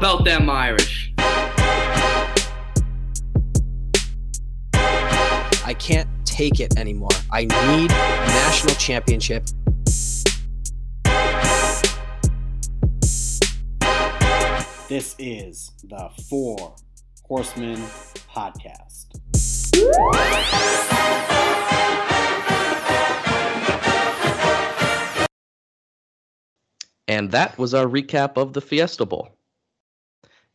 about them Irish? I can't take it anymore. I need a national championship. This is the Four Horsemen Podcast. And that was our recap of the Fiesta Bowl.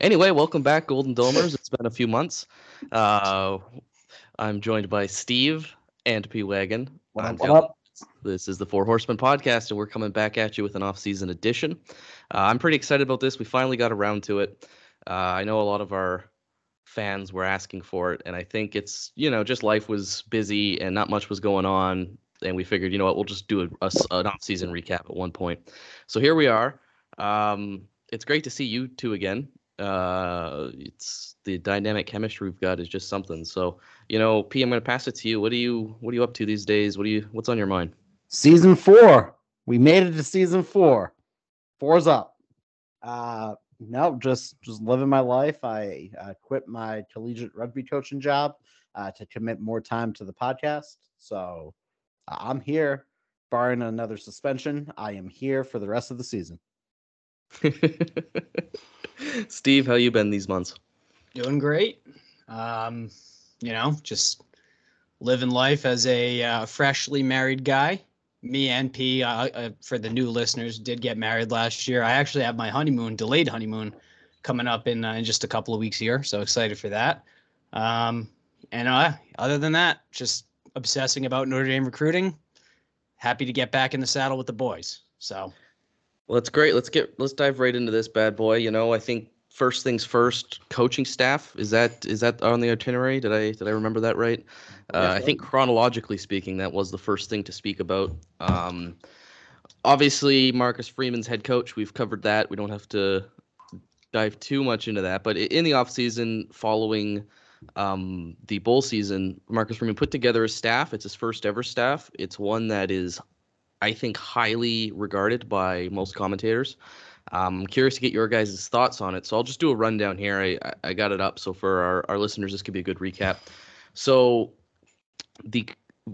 Anyway, welcome back, Golden Domers. It's been a few months. Uh, I'm joined by Steve and P Wagon. What up? This is the Four Horsemen podcast, and we're coming back at you with an off-season edition. Uh, I'm pretty excited about this. We finally got around to it. Uh, I know a lot of our fans were asking for it, and I think it's you know just life was busy and not much was going on, and we figured you know what we'll just do a, a an off-season recap at one point. So here we are. Um, it's great to see you two again. Uh, it's the dynamic chemistry we've got is just something. So you know, P, I'm going to pass it to you. What are you What are you up to these days? What do you What's on your mind? Season four. We made it to season four. Four's up. Uh no, just just living my life. I uh, quit my collegiate rugby coaching job uh, to commit more time to the podcast. So I'm here, barring another suspension. I am here for the rest of the season. Steve, how you been these months? Doing great. Um, you know, just living life as a uh, freshly married guy. Me and P, uh, uh, for the new listeners, did get married last year. I actually have my honeymoon, delayed honeymoon, coming up in, uh, in just a couple of weeks here. So excited for that. Um, and uh, other than that, just obsessing about Notre Dame recruiting. Happy to get back in the saddle with the boys. So Well, that's great. Let's get let's dive right into this bad boy. You know, I think first things first. Coaching staff is that is that on the itinerary? Did I did I remember that right? Uh, I think chronologically speaking, that was the first thing to speak about. Um, obviously, Marcus Freeman's head coach. We've covered that. We don't have to dive too much into that. But in the offseason, following um, the bowl season, Marcus Freeman put together a staff. It's his first ever staff. It's one that is, I think, highly regarded by most commentators. Um, I'm curious to get your guys' thoughts on it. So I'll just do a rundown here. I, I- got it up. So for our, our listeners, this could be a good recap. So the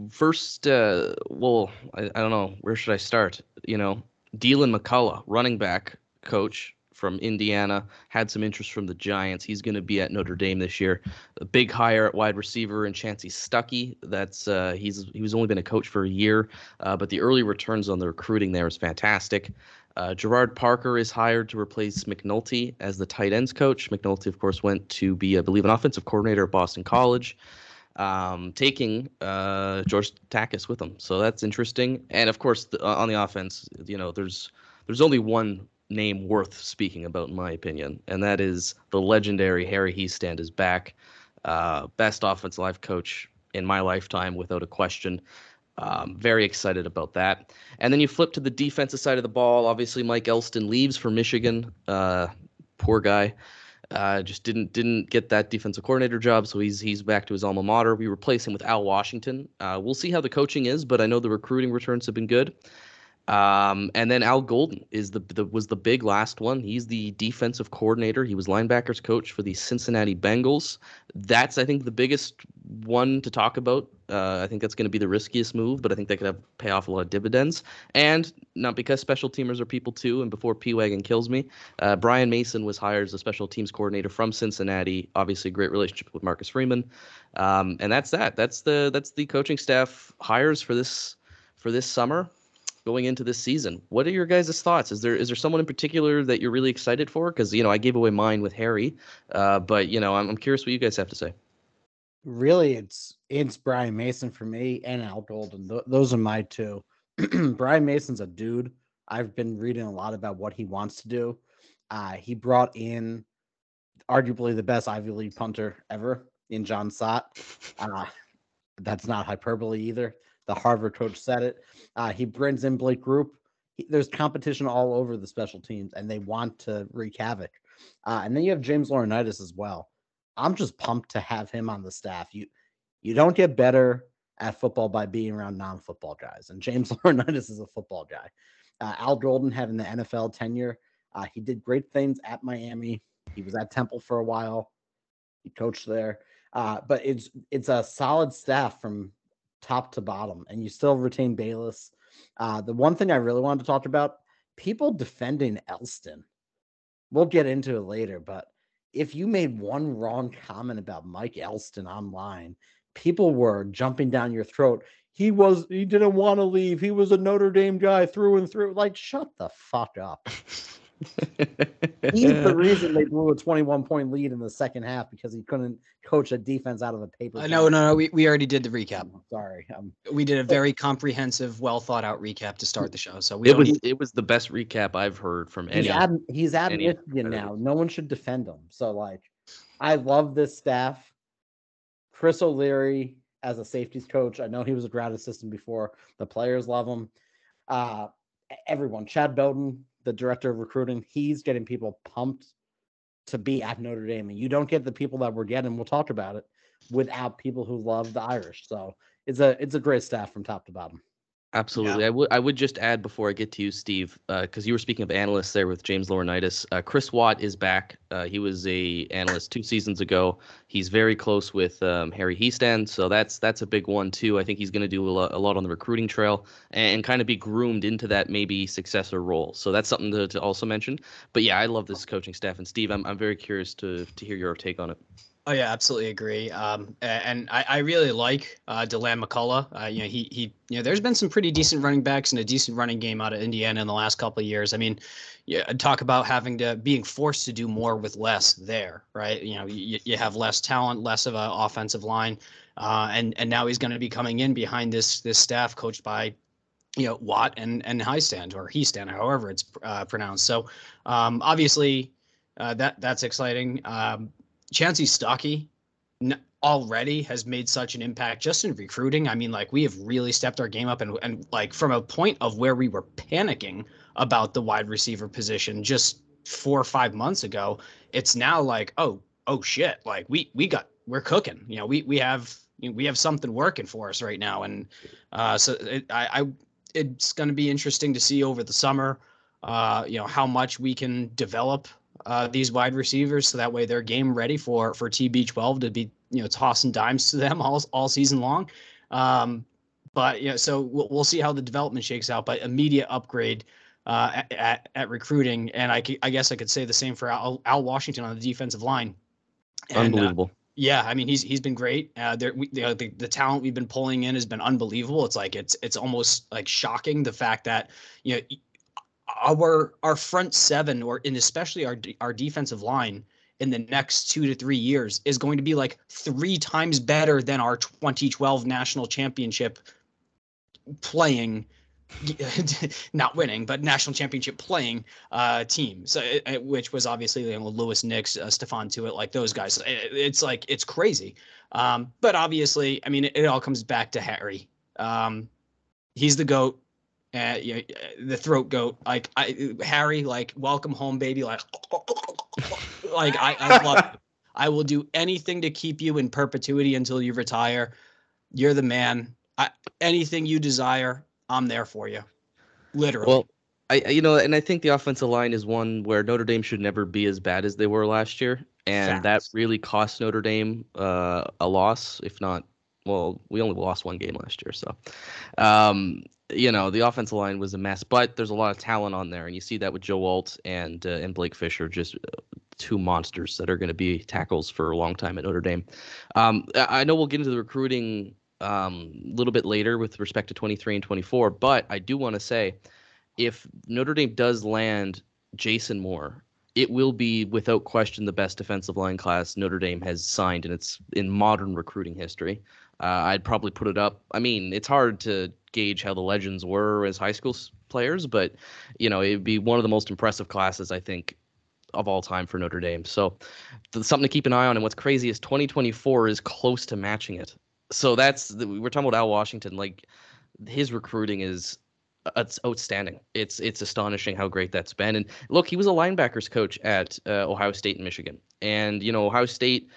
first, uh, well, I, I don't know. Where should I start? You know, Deland McCullough, running back coach from Indiana, had some interest from the Giants. He's going to be at Notre Dame this year. A big hire at wide receiver in Chansi Stuckey. That's uh, he's he was only been a coach for a year, uh, but the early returns on the recruiting there is fantastic. Uh, Gerad Parker is hired to replace McNulty as the tight ends coach. McNulty, of course, went to be, I believe, an offensive coordinator at Boston College, um, taking uh, George Takis with him. So that's interesting. And of course, the, on the offense, you know, there's there's only one name worth speaking about, in my opinion, and that is the legendary Harry Hiestand is back, uh, best offensive life coach in my lifetime, without a question. Um, very excited about that. And then you flip to the defensive side of the ball. Obviously, Mike Elston leaves for Michigan. Uh, poor guy. Uh, just didn't didn't get that defensive coordinator job, so he's he's back to his alma mater. We replace him with Al Washington. Uh, we'll see how the coaching is, but I know the recruiting returns have been good. Um, and then Al Golden is the, the was the big last one. He's the defensive coordinator. He was linebackers coach for the Cincinnati Bengals. That's I think the biggest one to talk about. Uh, I think that's going to be the riskiest move, but I think that could have pay off a lot of dividends. And not because special teamers are people too. And before P Wagon kills me, uh, Brian Mason was hired as a special teams coordinator from Cincinnati. Obviously, great relationship with Marcus Freeman. Um, and that's that. That's the that's the coaching staff hires for this for this summer going into this season. What are your guys' thoughts? Is there is there someone in particular that you're really excited for? Because you know I gave away mine with Harry, uh, but you know I'm, I'm curious what you guys have to say. Really, it's it's Brian Mason for me and Al Golden. Th- those are my two. Brian Mason's a dude. I've been reading a lot about what he wants to do. Uh, he brought in arguably the best Ivy League punter ever in Jon Sot. Uh, that's not hyperbole either. The Harvard coach said it. Uh, he brings in Blake Grupe. He, there's competition all over the special teams, and they want to wreak havoc. Uh, and then you have James Laurinaitis as well. I'm just pumped to have him on the staff. You you don't get better at football by being around non-football guys, and James Laurinaitis is a football guy. Uh, Al Golden having the NFL tenure, uh, he did great things at Miami. He was at Temple for a while. He coached there. Uh, but it's it's a solid staff from top to bottom, and you still retain Balis. Uh, the one thing I really wanted to talk about: people defending Elston. We'll get into it later, but if you made one wrong comment about Mike Elston online, people were jumping down your throat. He was he didn't want to leave. He was a Notre Dame guy through and through. Like, shut the fuck up. He's the reason they blew a 21 point lead in the second half because he couldn't coach a defense out of a paper. Uh, no, no, no. We, we already did the recap. Sorry. Um, We did a very comprehensive, well thought out recap to start the show. So we It was need- it was the best recap I've heard from he's any. at he's at any Michigan now. No one should defend him. So like, I love this staff. Chris O'Leary as a safeties coach. I know he was a grad assistant before. The players love him. Uh, everyone. Chad Bowden, the director of recruiting, he's getting people pumped to be at Notre Dame, and you don't get the people that we're getting. We'll talk about it without people who love the Irish. So it's a it's a great staff from top to bottom. Absolutely. I would I would just add before I get to you, Steve, because you were speaking of analysts there with James Laurinaitis. Uh, Chris Watt is back. Uh, he was a analyst two seasons ago. He's very close with um, Harry Hiestand, so that's that's a big one too. I think he's going to do a lot, a lot on the recruiting trail and, and kind of be groomed into that maybe successor role. So that's something to, to also mention. But yeah, I love this coaching staff, and Steve, I'm I'm very curious to to hear your take on it. Oh yeah, absolutely agree. Um, and I, I really like uh, Deland McCullough. Uh, you know, he he, you know, there's been some pretty decent running backs and a decent running game out of Indiana in the last couple of years. I mean, yeah, talk about having to being forced to do more with less there, right? You know, you, you have less talent, less of an offensive line, uh, and and now he's going to be coming in behind this this staff coached by you know Watt and and Highstand or Heastand, however it's uh, pronounced. So um, obviously uh, that that's exciting. Um, Chansi Stuckey already has made such an impact just in recruiting. I mean, like we have really stepped our game up, and and like from a point of where we were panicking about the wide receiver position just four or five months ago, it's now like oh oh shit, like we we got we're cooking. You know, we we have you know, we have something working for us right now, and uh, so it, I, I it's going to be interesting to see over the summer. Uh, you know how much we can develop uh, these wide receivers so that way they're game ready for for TB12 to be you know tossing dimes to them all all season long. Um, but you know, so we'll, we'll see how the development shakes out. But immediate upgrade uh, at, at at recruiting, and I, I guess I could say the same for Al, Al Washington on the defensive line. And, uh, Unbelievable. yeah, I mean he's he's been great. Uh, there, we, the, the the talent we've been pulling in has been unbelievable. It's like it's it's almost like shocking the fact that you know our our front seven or and especially our our defensive line in the next two to three years is going to be like three times better than our 2012 national championship playing not winning but national championship playing uh team. So it, it- which was obviously you know, Louis Nix uh, Stephon Tuitt, like those guys. It- it's like it's crazy. Um but obviously i mean it, it all comes back to harry. Um he's the goat uh, you know, the throat goat. Like I, harry like welcome home baby. Like like i i love it. i will do anything to keep you in perpetuity until you retire. You're the man. I, anything you desire i'm there for you. Literally. Well, I you know, and I think the offensive line is one where Notre Dame should never be as bad as they were last year, and that really cost Notre Dame uh, a loss, if not. Well, we only lost one game last year, so um, you know the offensive line was a mess. But there's a lot of talent on there, and you see that with Joe Alt and uh, and Blake Fisher, just uh, two monsters that are going to be tackles for a long time at Notre Dame. Um, I know we'll get into the recruiting um, a little bit later with respect to 23 and 24, but I do want to say if Notre Dame does land Jason Moore, it will be without question the best defensive line class Notre Dame has signed in its in modern recruiting history. Uh, I'd probably put it up. I mean, it's hard to gauge how the legends were as high school players, but you know, it'd be one of the most impressive classes I think of all time for Notre Dame. So, th- something to keep an eye on. And what's crazy is 2024 is close to matching it. So that's we're talking about Al Washington. Like his recruiting is it's outstanding. It's it's astonishing how great that's been. And look, he was a linebackers coach at uh, Ohio State and Michigan, and you know Ohio State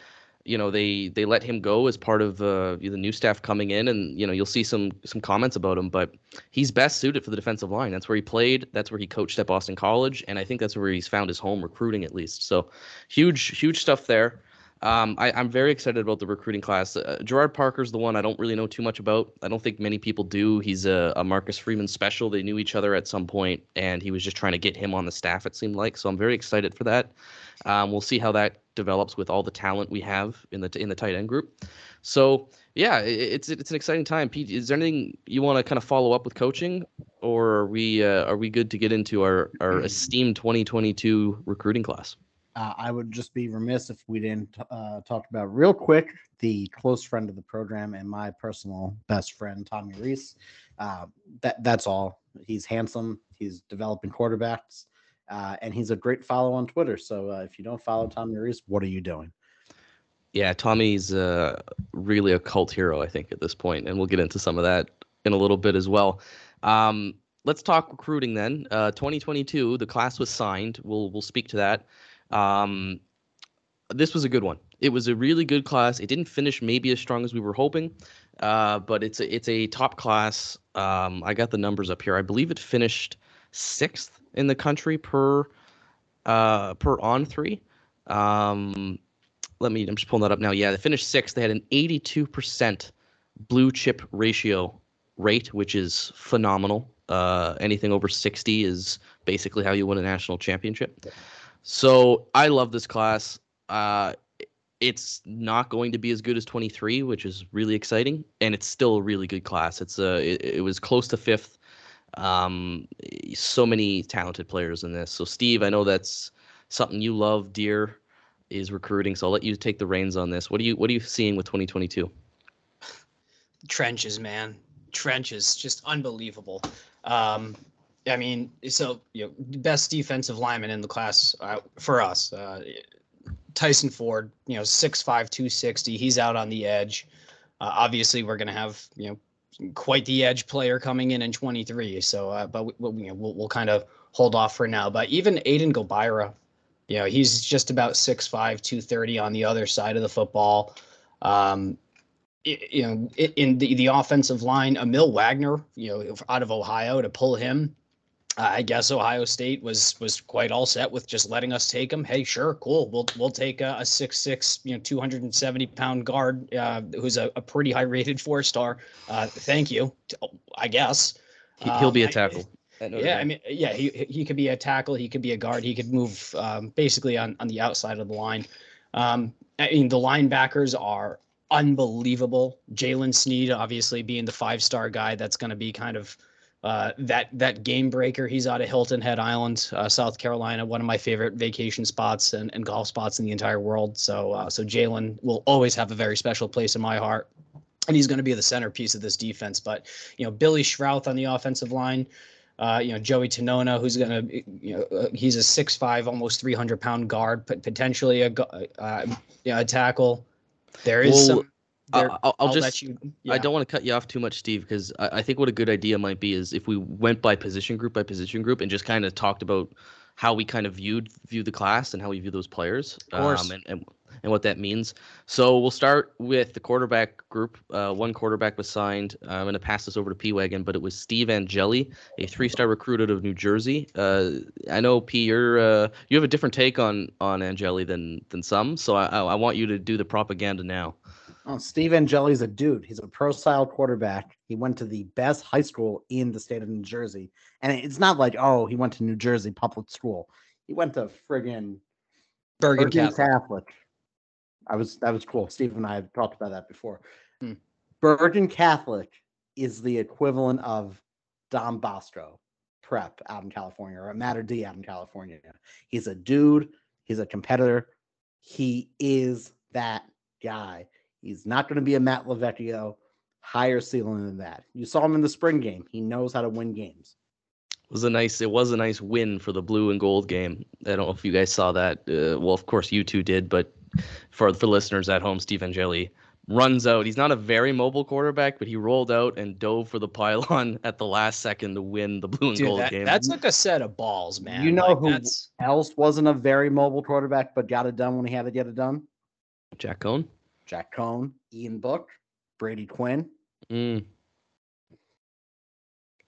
you know they they let him go as part of uh, the new staff coming in, and you know you'll see some some comments about him, but he's best suited for the defensive line. That's where he played. That's where he coached at Boston College, and I think that's where he's found his home recruiting at least. So huge huge stuff there. Um, I, am very excited about the recruiting class. Uh, Gerad Parker's the one I don't really know too much about. I don't think many people do. He's a, a, Marcus Freeman special. They knew each other at some point, and he was just trying to get him on the staff. It seemed like so. I'm very excited for that. Um, we'll see how that develops with all the talent we have in the in the tight end group. So yeah, it, it's it's an exciting time. Pete, is there anything you want to kind of follow up with coaching, or are we uh, are we good to get into our our esteemed 2022 recruiting class? Uh, I would just be remiss if we didn't uh, talk about real quick the close friend of the program and my personal best friend Tommy Rees. Uh, that that's all. He's handsome. He's developing quarterbacks, uh, and he's a great follow on Twitter. So uh, if you don't follow Tommy Rees, what are you doing? Yeah, Tommy's uh, really a cult hero, I think, at this point, and we'll get into some of that in a little bit as well. Um, let's talk recruiting then. 2022, the class was signed. We'll we'll speak to that. Um, this was a good one. It was a really good class. It didn't finish maybe as strong as we were hoping, uh, but it's a, it's a top class. Um, I got the numbers up here. I believe it finished sixth in the country per uh, per on three. Um, let me. I'm just pulling that up now. Yeah, they finished sixth. They had an 82% blue chip ratio rate, which is phenomenal. Uh, anything over 60 is basically how you win a national championship. So I love this class. Uh, it's not going to be as good as 23, which is really exciting, and it's still a really good class. It's a it, it was close to fifth. Um, so many talented players in this. So Steve, I know that's something you love, dear, is recruiting. So I'll let you take the reins on this. What are you what are you seeing with 2022? Trenches, man, trenches, just unbelievable. Um, I mean, so you know, best defensive lineman in the class uh, for us, uh, Tyson Ford. You know, 6'5", 260. He's out on the edge. Uh, obviously, we're going to have you know quite the edge player coming in in 23. So, uh, but we, we, you know, we'll we'll kind of hold off for now. But even Aiden Gobaira, you know, he's just about 6'5", 230 on the other side of the football. Um, you know, in the, the offensive line, Aamil Wagner, you know, out of Ohio to pull him I guess Ohio State was was quite all set with just letting us take him. Hey, sure, cool. We'll we'll take a, a six six, you know, two hundred and seventy pound guard uh, who's a, a pretty high rated four star. Uh, thank you, I guess. He'll be a um, tackle. I, yeah, I mean, yeah, he he could be a tackle. He could be a guard. He could move um, basically on on the outside of the line. Um, I mean, the linebackers are unbelievable. Jaylen Sneed, obviously being the five star guy, that's going to be kind of uh, that that game breaker. He's out of Hilton Head Island, uh, South Carolina, one of my favorite vacation spots and, and golf spots in the entire world. So uh, so Jaylen will always have a very special place in my heart, and he's going to be the centerpiece of this defense. But you know Billy Schrauth on the offensive line. Uh, you know Joey Tanona, who's gonna, you know, uh, he's a six five, almost three hundred pound guard, but potentially a, uh, a tackle. There is well, some I'll, I'll, I'll just. You, yeah. I don't want to cut you off too much, Steve, because I, I, think what a good idea might be is if we went by position group by position group and just kind of talked about how we kind of viewed view the class and how we view those players, um, and, and and what that means. So we'll start with the quarterback group. Uh, one quarterback was signed. Uh, I'm going to pass this over to P Wagon, but it was Steve Angeli, a three-star recruit out of New Jersey. Uh, I know P, you're uh, you have a different take on on Angeli than than some, so I, I want you to do the propaganda now. Oh, Steve Angeli's a dude. He's a pro style quarterback. He went to the best high school in the state of New Jersey. And it's not like, oh, he went to New Jersey public school. He went to friggin' Bergen, Bergen Catholic. Catholic. I was that was cool. Steve and I have talked about that before. Hmm. Bergen Catholic is the equivalent of Don Bosco prep out in California or Mater Dei out in California. He's a dude, he's a competitor. He is that guy. He's not going to be a Matt LoVecchio, higher ceiling than that. You saw him in the spring game. He knows how to win games. It was a nice. It was a nice win for the blue and gold game. I don't know if you guys saw that. Uh, well, of course you two did, but for for listeners at home, Steve Angeli runs out. He's not a very mobile quarterback, but he rolled out and dove for the pylon at the last second to win the blue and Dude, gold that, game. That's like a set of balls, man. You know like, who else wasn't a very mobile quarterback but got it done when he had to get it done? Jack Coan. Jack Coan, Ian Book, Brady Quinn. Mm.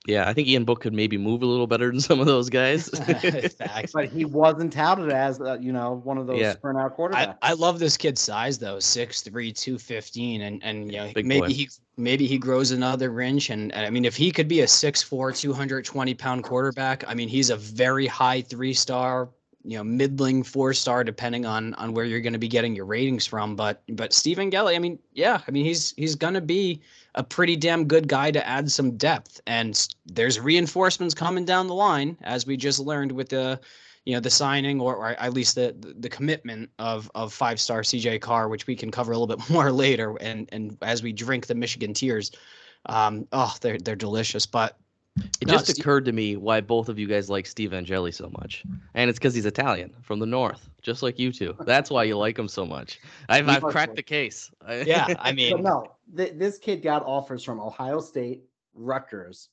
Yeah, I think Ian Book could maybe move a little better than some of those guys. But he wasn't touted as, uh, you know, one of those Yeah. sprint out I, quarterbacks. I love this kid's size though, 6'3", 215. and and you know Big maybe boy. he maybe he grows another inch and, and I mean if he could be a 6'4", 220 pound quarterback, I mean he's a very high three star, you know, middling four star depending on on where you're going to be getting your ratings from. But but Steve Angeli, I mean, yeah, I mean he's he's going to be a pretty damn good guy to add some depth, and there's reinforcements coming down the line as we just learned with the you know the signing or, or at least the the- commitment of of five star CJ Carr, which we can cover a little bit more later. And and as we drink the Michigan tears, um, oh, they're they're delicious. But It No, just Steve- occurred to me why both of you guys like Steve Angeli so much, and it's because he's Italian from the north, just like you two. That's why you like him so much. I've, I've cracked the case. Yeah, I But mean, no, th- this kid got offers from Ohio State, Rutgers,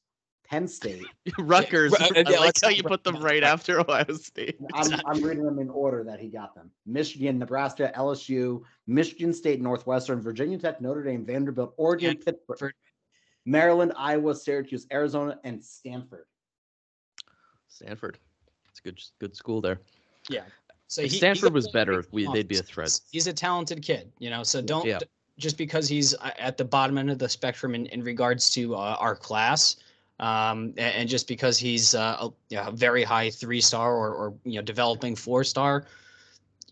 Penn State. Rutgers. Ru- I yeah, like how you put them right right. after Ohio State. I'm, I'm reading them in order that he got them: Michigan, Nebraska, LSU, Michigan State, Northwestern, Virginia Tech, Notre Dame, Vanderbilt, Oregon, Pittsburgh, for- Maryland, Iowa, Syracuse, Arizona, and Stanford. Stanford. It's a good, good school there. Yeah. So If he- Stanford he- was better, we- they'd be a threat. He's a talented kid, you know. So don't Yeah. just because he's at the bottom end of the spectrum in, in regards to uh, our class, um, a- and, just because he's uh, a, you know, a very high three star or, or you know developing four star.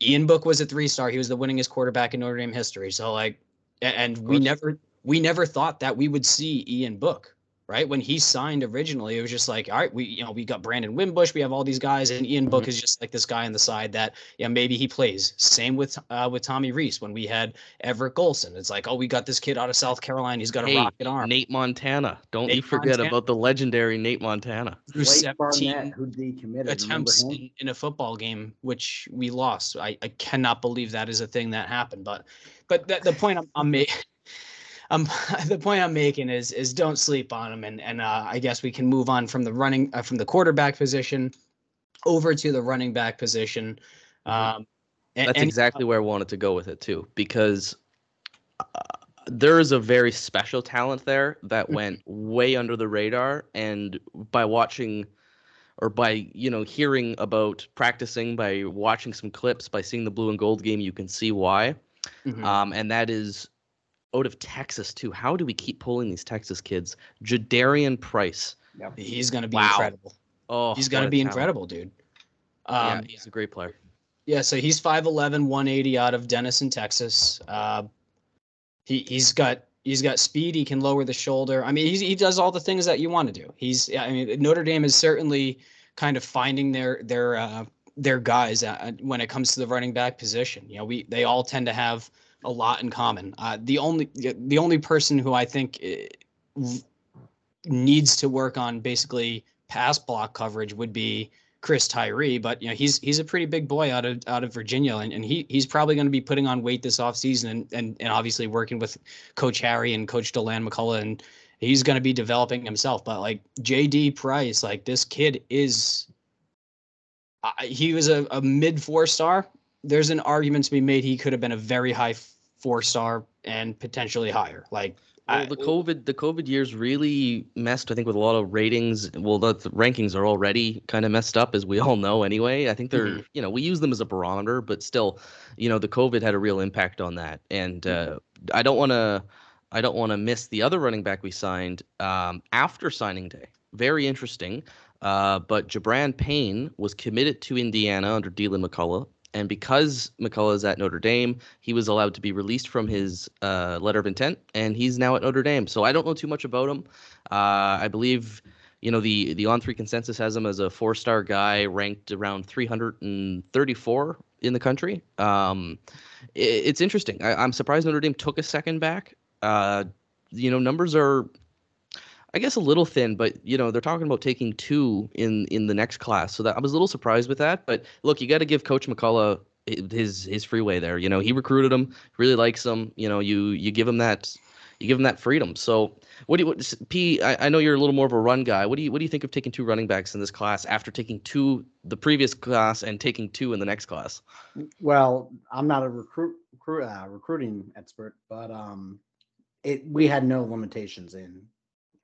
Ian Book was a three star. He was the winningest quarterback in Notre Dame history. So like, and we never we never thought that we would see Ian Book. Right when he signed originally, it was just like, all right, we you know we got Brandon Wimbush, we have all these guys, and Ian Book is just like this guy on the side that yeah maybe he plays. Same with uh, with Tommy Rees when we had Everett Golson. It's like, oh, we got this kid out of South Carolina. He's got a Hey, rocket arm. Nate Montana. Don't you forget Montana. about the legendary Nate Montana. Threw Blake Barnett, 17 who decommitted. Attempts in, in a football game, which we lost. I, I cannot believe that is a thing that happened. But but the, the point I'm, I'm making. Um, the point I'm making is is don't sleep on him, and and uh, I guess we can move on from the running uh, from the quarterback position over to the running back position. Um, and, That's and- exactly where I wanted to go with it too, because uh, there is a very special talent there that Mhm. went way under the radar, and by watching or by you know hearing about practicing, by watching some clips, by seeing the blue and gold game, you can see why. Mhm. Um, and that is out of Texas too. How do we keep pulling these Texas kids? Jadarian Price. he's going to be Wow. incredible. Oh, He's going to be talent. incredible, dude. yeah, Um, he's a great player. Yeah, so he's 5'11, 180 out of Denison, Texas. Uh, he he's got he's got speed. He can lower the shoulder. I mean, he's, he does all the things that you want to do. He's I mean, Notre Dame is certainly kind of finding their their uh, their guys uh, when it comes to the running back position. You know, we they all tend to have a lot in common. Uh, the only the only person who I think eh, needs to work on basically pass block coverage would be Chris Tyree, but you know he's he's a pretty big boy out of out of Virginia, and, and he he's probably going to be putting on weight this offseason and, and and obviously working with Coach Harry and Coach Deland McCullough, and he's going to be developing himself. But like JD Price, like this kid is, he was a, a mid four star. There's an argument to be made he could have been a very high four star and potentially higher. Like Well, the COVID the COVID years really messed, I think, with a lot of ratings. Well, the, the rankings are already kind of messed up, as we all know. Anyway, I think they're Mhm. you know we use them as a barometer, but still, you know, the COVID had a real impact on that. And uh, I don't want to I don't want to miss the other running back we signed um, after signing day. Very interesting. Uh, but Gi'Bran Payne was committed to Indiana under Deland McCullough. And because McCullough is at Notre Dame, he was allowed to be released from his uh, letter of intent, and he's now at Notre Dame. So I don't know too much about him. Uh, I believe, you know, the the on three consensus has him as a four star guy, ranked around 334 in the country. Um, i it's interesting. I, I'm surprised Notre Dame took a second back. Uh, you know, numbers are I guess a little thin, but you know they're talking about taking two in in the next class, so that I was a little surprised with that. But look, you got to give Coach McCullough his his freeway there. You know he recruited him, really likes him. You know you you give him that you give him that freedom. So what do you what, P? I, I know you're a little more of a run guy. What do you what do you think of taking two running backs in this class after taking two the previous class and taking two in the next class? Well, I'm not a recruit recruit uh, recruiting expert, but um, it we had no limitations in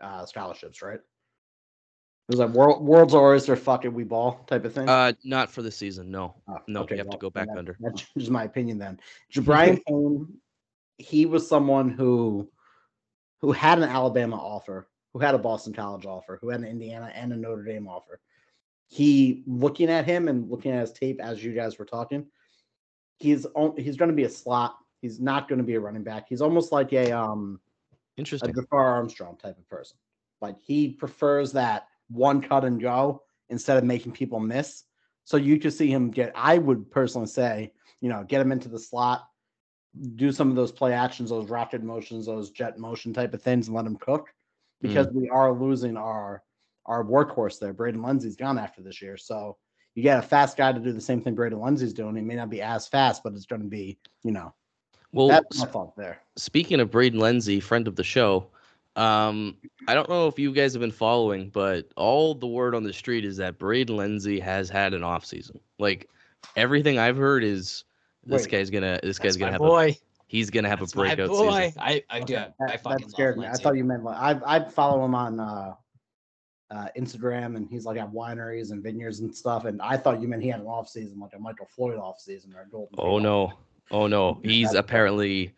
uh scholarships, right? It was like world world's oyster, fuck fucking we ball type of thing. Uh, not for the season. No, Oh, no, okay, you have to go back that- under. That changes my opinion then. Brian Payne, he was someone who who had an Alabama offer, who had a Boston College offer, who had an Indiana and a Notre Dame offer. He looking at him and looking at his tape as you guys were talking, he's on, he's going to be a slot. He's not going to be a running back. He's almost like a um a Interesting. Jafar Armstrong type of person. Like he prefers that one cut and go instead of making people miss. So you could see him get. I would personally say, you know, get him into the slot, do some of those play actions, those rapid motions, those jet motion type of things, and let him cook. Because hmm. we are losing our our workhorse there. Braden Lenzy's gone after this year, so you get a fast guy to do the same thing Braden Lenzy's doing. He may not be as fast, but it's going to be, you know, Well, that's my fault there. speaking of Braden Lenzy, friend of the show, um, I don't know if you guys have been following, but all the word on the street is that Braden Lenzy has had an off season. Like everything I've heard is this Wait. guy's gonna this guy's gonna my have boy. a he's gonna have That's a my breakout boy. season. I I Okay, do. I fucking that scared love me. I thought you meant like I I follow him on uh, uh, Instagram, and he's like at wineries and vineyards and stuff. And I thought you meant he had an off season, like a Michael Floyd off season or a Golden. Tate Oh off no, oh no, he's apparently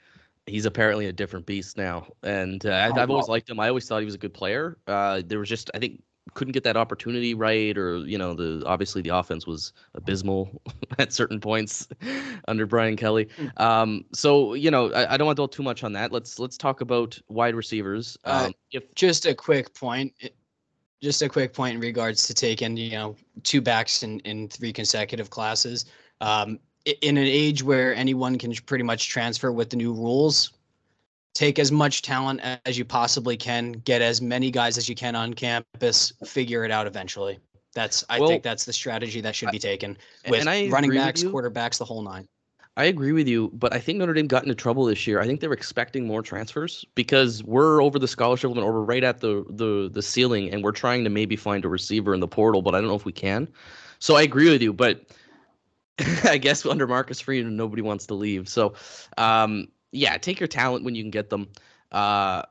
he's apparently a different beast now, and uh, I, Oh, I've always liked him. I always thought he was a good player. Uh, there was just I think couldn't get that opportunity right, or you know the obviously the offense was abysmal at certain points under Brian Kelly. Mm. Um, so you know I, I don't want to dwell too much on that. Let's let's talk about wide receivers. Uh, Um, if just a quick point just a quick point in regards to taking you know two backs in in three consecutive classes um in an age where anyone can pretty much transfer with the new rules take as much talent as you possibly can get as many guys as you can on campus figure it out eventually that's i Well, think that's the strategy that should be taken with running agree with backs quarterbacks the whole nine I agree with you, but I think Notre Dame got into trouble this year. I think they were expecting more transfers because we're over the scholarship limit, or we're right at the the the ceiling, and we're trying to maybe find a receiver in the portal, but I don't know if we can. So I agree with you, but I guess under Marcus Freeman, nobody wants to leave. So, um, yeah, take your talent when you can get them. Uh,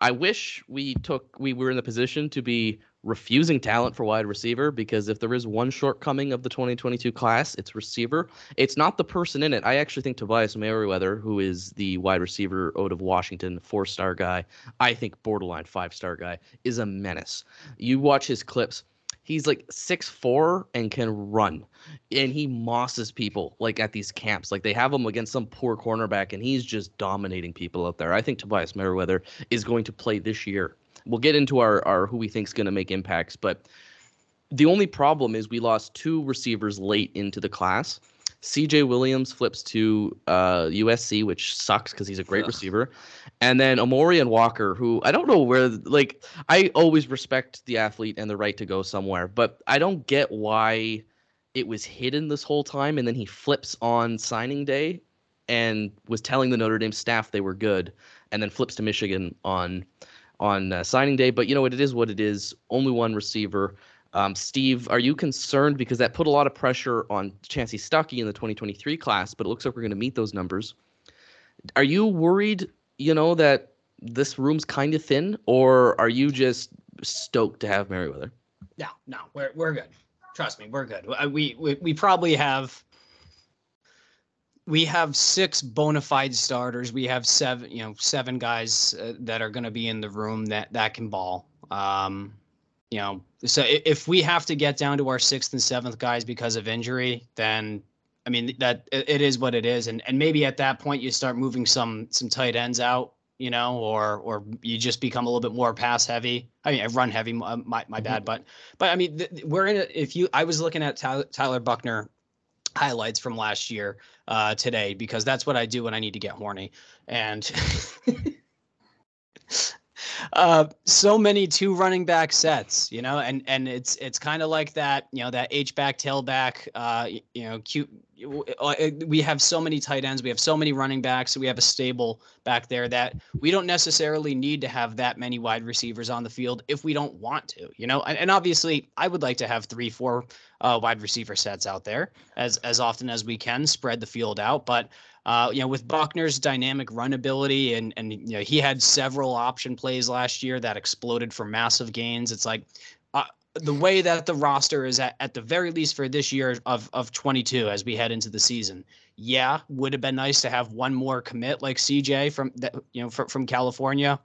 I wish we took we were in the position to be refusing talent for wide receiver because if there is one shortcoming of the 2022 class, it's receiver. It's not the person in it. I actually think Tobias Merriweather, who is the wide receiver out of Washington, four star guy, I think borderline five star guy, is a menace. You watch his clips. He's like six four and can run, and he mosses people like at these camps. Like they have him against some poor cornerback, and he's just dominating people out there. I think Tobias Merriweather is going to play this year. We'll get into our, our who we think is going to make impacts, but the only problem is we lost two receivers late into the class. CJ Williams flips to uh, USC, which sucks because he's a great Ugh. receiver. And then Amorion Walker, who I don't know where, like, I always respect the athlete and the right to go somewhere, but I don't get why it was hidden this whole time. And then he flips on signing day and was telling the Notre Dame staff they were good, and then flips to Michigan on on uh, signing day. But you know what? It is what it is. Only one receiver. Um, Steve, are you concerned because that put a lot of pressure on Chansi Stuckey in the 2023 class? But it looks like we're going to meet those numbers. Are you worried? You know that this room's kind of thin, or are you just stoked to have Merriweather? No, no, we're we're good. Trust me, we're good. Uh, We we, we probably have we have six bona fide starters. We have seven, you know, seven guys uh, that are going to be in the room that that can ball. Um, you know, so if we have to get down to our sixth and seventh guys because of injury, then I mean that it is what it is, and and maybe at that point you start moving some some tight ends out, you know, or or you just become a little bit more pass heavy. I mean, I run heavy, uh, my my bad, but but I mean, th- we're in a, if you I was looking at Tyler, Tyler Buchner highlights from last year uh, today because that's what I do when I need to get horny, and. uh so many two running back sets you know and and it's it's kind of like that you know that h back tailback uh you know cute uh, we have so many tight ends, we have so many running backs, we have a stable back there that we don't necessarily need to have that many wide receivers on the field if we don't want to, you know. And, and obviously, I would like to have three, four uh, wide receiver sets out there as as often as we can, spread the field out. But uh, you know, with Buchner's dynamic run ability, and and you know, he had several option plays last year that exploded for massive gains. It's like uh, the way that the roster is at, at the very least for this year of of 22 as we head into the season. Yeah, would have been nice to have one more commit like CJ from that you know from, from California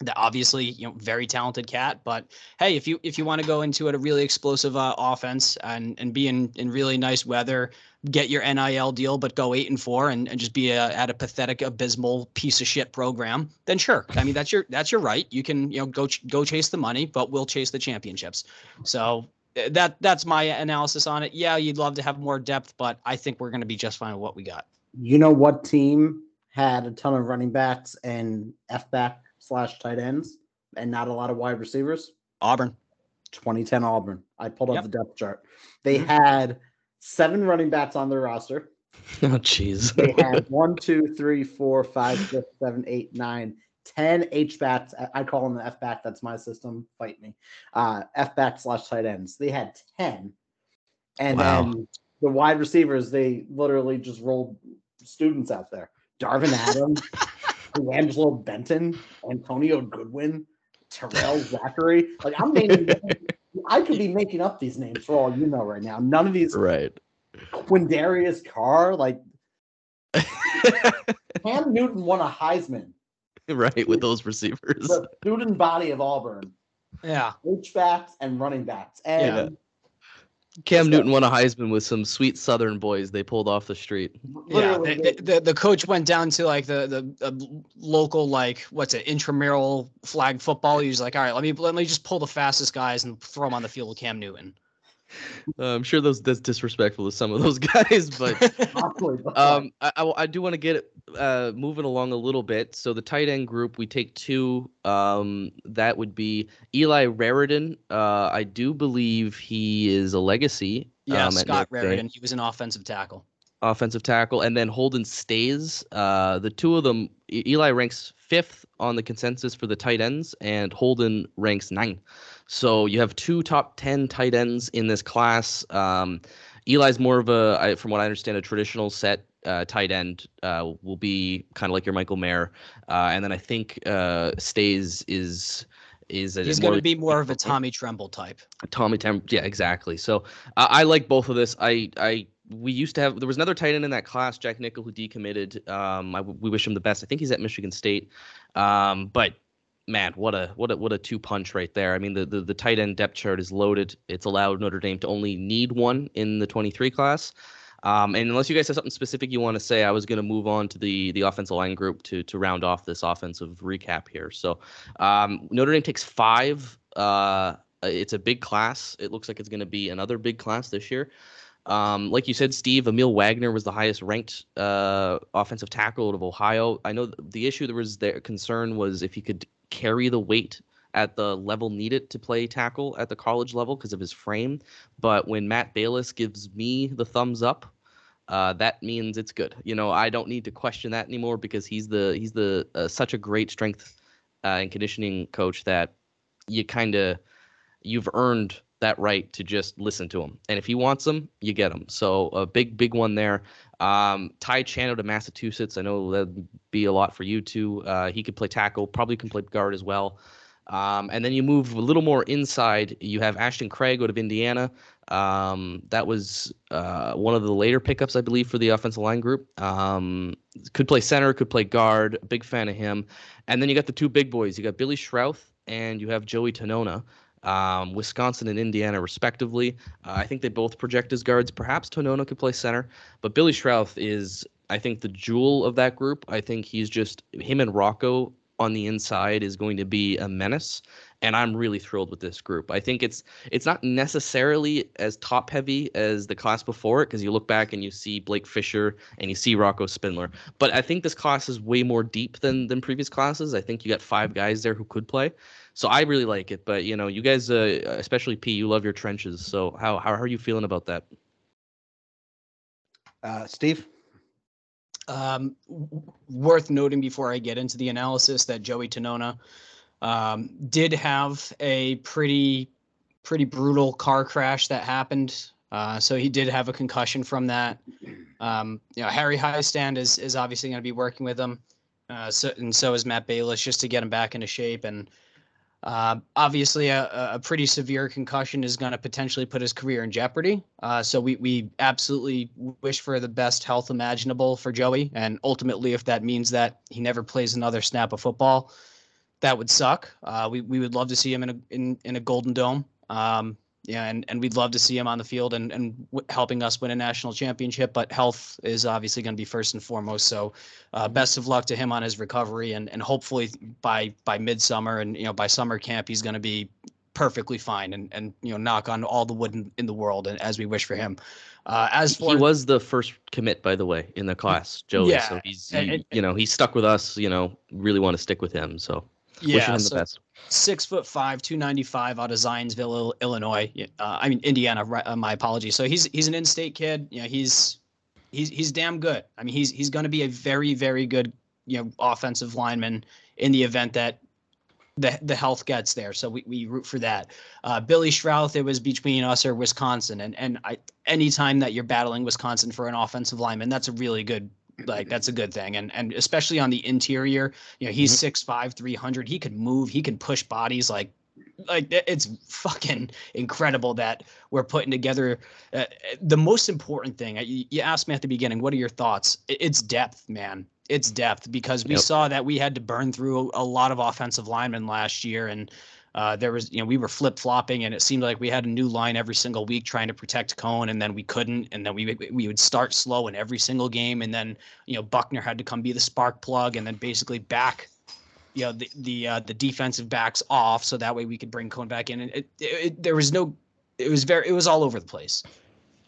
that obviously you know very talented cat but hey if you if you want to go into it a really explosive uh, offense and and be in in really nice weather get your nil deal but go eight and four and, and just be a, at a pathetic abysmal piece of shit program then sure i mean that's your that's your right you can you know go ch- go chase the money but we'll chase the championships so uh, that that's my analysis on it yeah you'd love to have more depth but i think we're going to be just fine with what we got You know what team had a ton of running backs and F back slash tight ends and not a lot of wide receivers? auburn 2010 Auburn. I pulled up Yep. the depth chart. They Mhm. had seven running backs on their roster. Oh, jeez. They had one, two, three, four, five, six, seven, eight, nine, ten H backs. I- I call them the F back. That's my system. Fight me. Uh, F back slash tight ends. They had ten, and Wow. then the wide receivers. They literally just rolled students out there. Darvin Adams, Angelo Benton, Antonio Goodwin, Terrell Zachary. Like I'm naming. I could be making up these names for all you know right now. None of these right. Quindarius Carr, like Cam Newton won a Heisman. right with those receivers. The student body of Auburn, yeah H backs and running backs, and Yeah. Cam Just Newton won a Heisman with some sweet Southern boys they pulled off the street. Yeah, literally the, the, the coach went down to like the, the the local like what's it intramural flag football. He was like, all right, let me let me just pull the fastest guys and throw them on the field with Cam Newton. I'm sure those that's disrespectful to some of those guys, but um, I, I, I do want to get uh, moving along a little bit. So the tight end group, we take two. Um, that would be Eli Raridon. Uh, I do believe he is a legacy. yeah, um, Scott Notre Dame. Raridon. He was an offensive tackle. offensive tackle, and then Holden Staes. Uh, the two of them, Eli ranks fifth on the consensus for the tight ends, and Holden ranks ninth. So you have two top ten tight ends in this class. Um, Eli's more of a, I, from what I understand, a traditional set uh, tight end. Uh, will be kind of like your Michael Mayer, uh, and then I think uh, Staes is. Is a He's going to be more of a Tommy Tremble type. Tommy Tem, yeah, exactly. So I I like both of this. I, I, we used to have there was another tight end in that class, Jack Nickel, who decommitted. Um, I, we wish him the best. I think he's at Michigan State. Um, but man, what a what a what a two punch right there. I mean, the, the the tight end depth chart is loaded. It's allowed Notre Dame to only need one in the 23 class. Um, and unless you guys have something specific you want to say, I was going to move on to the the offensive line group to to round off this offensive recap here. So um, Notre Dame takes five. Uh, it's a big class. It looks like it's going to be another big class this year. Um, like you said, Steve, Aamil Wagner was the highest ranked uh, offensive tackle out of Ohio. I know the issue there was their concern was if he could carry the weight at the level needed to play tackle at the college level because of his frame. But when Matt Balis gives me the thumbs up, uh, that means it's good. You know, I don't need to question that anymore because he's the he's the uh, such a great strength uh, and conditioning coach that you kind of you've earned that right to just listen to him. And if he wants them, you get them. So a big, big one there. Um, Ty Chano to Massachusetts. I know that'd be a lot for you too. Uh, he could play tackle, probably can play guard as well. Um, and then you move a little more inside. You have Ashton Craig out of Indiana. Um, that was uh, one of the later pickups, I believe, for the offensive line group. Um, could play center, could play guard. Big fan of him. And then you got the two big boys. You got Billy Schrauth and you have Joey Tanona um, Wisconsin and Indiana, respectively. Uh, I think they both project as guards. Perhaps Tanona could play center, but Billy Schrauth is, I think, the jewel of that group. I think he's just him and Rocco on the inside is going to be a menace, and I'm really thrilled with this group. I think it's it's not necessarily as top heavy as the class before it because you look back and you see Blake Fisher and you see Rocco Spindler, but I think this class is way more deep than than previous classes. I think you got five guys there who could play. So I really like it, but you know, you guys, uh, especially P, you love your trenches. So how how are you feeling about that? Uh, Steve? Um, worth noting before I get into the analysis that Joey Tanona um, did have a pretty pretty brutal car crash that happened. Uh, so he did have a concussion from that. Um, you know, Harry Hiestand is is obviously going to be working with him. Uh, so and so is Matt Balis just to get him back into shape. And uh, obviously, a, a pretty severe concussion is going to potentially put his career in jeopardy. Uh, so we we absolutely wish for the best health imaginable for Joey. And ultimately, if that means that he never plays another snap of football, that would suck. Uh, we we would love to see him in a in, in a Golden Dome. Um, yeah, and, and we'd love to see him on the field and, and w- helping us win a national championship. But health is obviously going to be first and foremost. So, uh, best of luck to him on his recovery, and and hopefully by by midsummer and you know by summer camp he's going to be perfectly fine and and you know knock on all the wood in, in the world and as we wish for him. Uh, as for he was the first commit, by the way, in the class, Joey. Yeah, so he's he, and- you know he's stuck with us. You know, really want to stick with him. So wishing yeah, him the so best. Six foot five, two ninety five out of Zionsville, Illinois. Uh, I mean Indiana. ri- Uh, my apologies. So he's he's an in-state kid. You know, he's he's he's damn good. I mean, he's he's going to be a very very good you know offensive lineman in the event that the the health gets there. So we, we root for that. Uh, Billy Schrauth, it was between us or Wisconsin, and and I anytime that you're battling Wisconsin for an offensive lineman, that's a really good like that's a good thing and and especially on the interior you know he's Mhm. six five three hundred he can move he can push bodies like like it's fucking incredible that we're putting together uh, the most important thing you, you asked me at the beginning what are your thoughts it's depth man it's depth because we Yep. saw that we had to burn through a lot of offensive linemen last year and uh, there was, you know, we were flip flopping, and it seemed like we had a new line every single week trying to protect Coan, and then we couldn't, and then we we would start slow in every single game, and then you know Buchner had to come be the spark plug, and then basically back, you know, the the uh, the defensive backs off, so that way we could bring Coan back in, and it, it, it there was no, it was very, it was all over the place.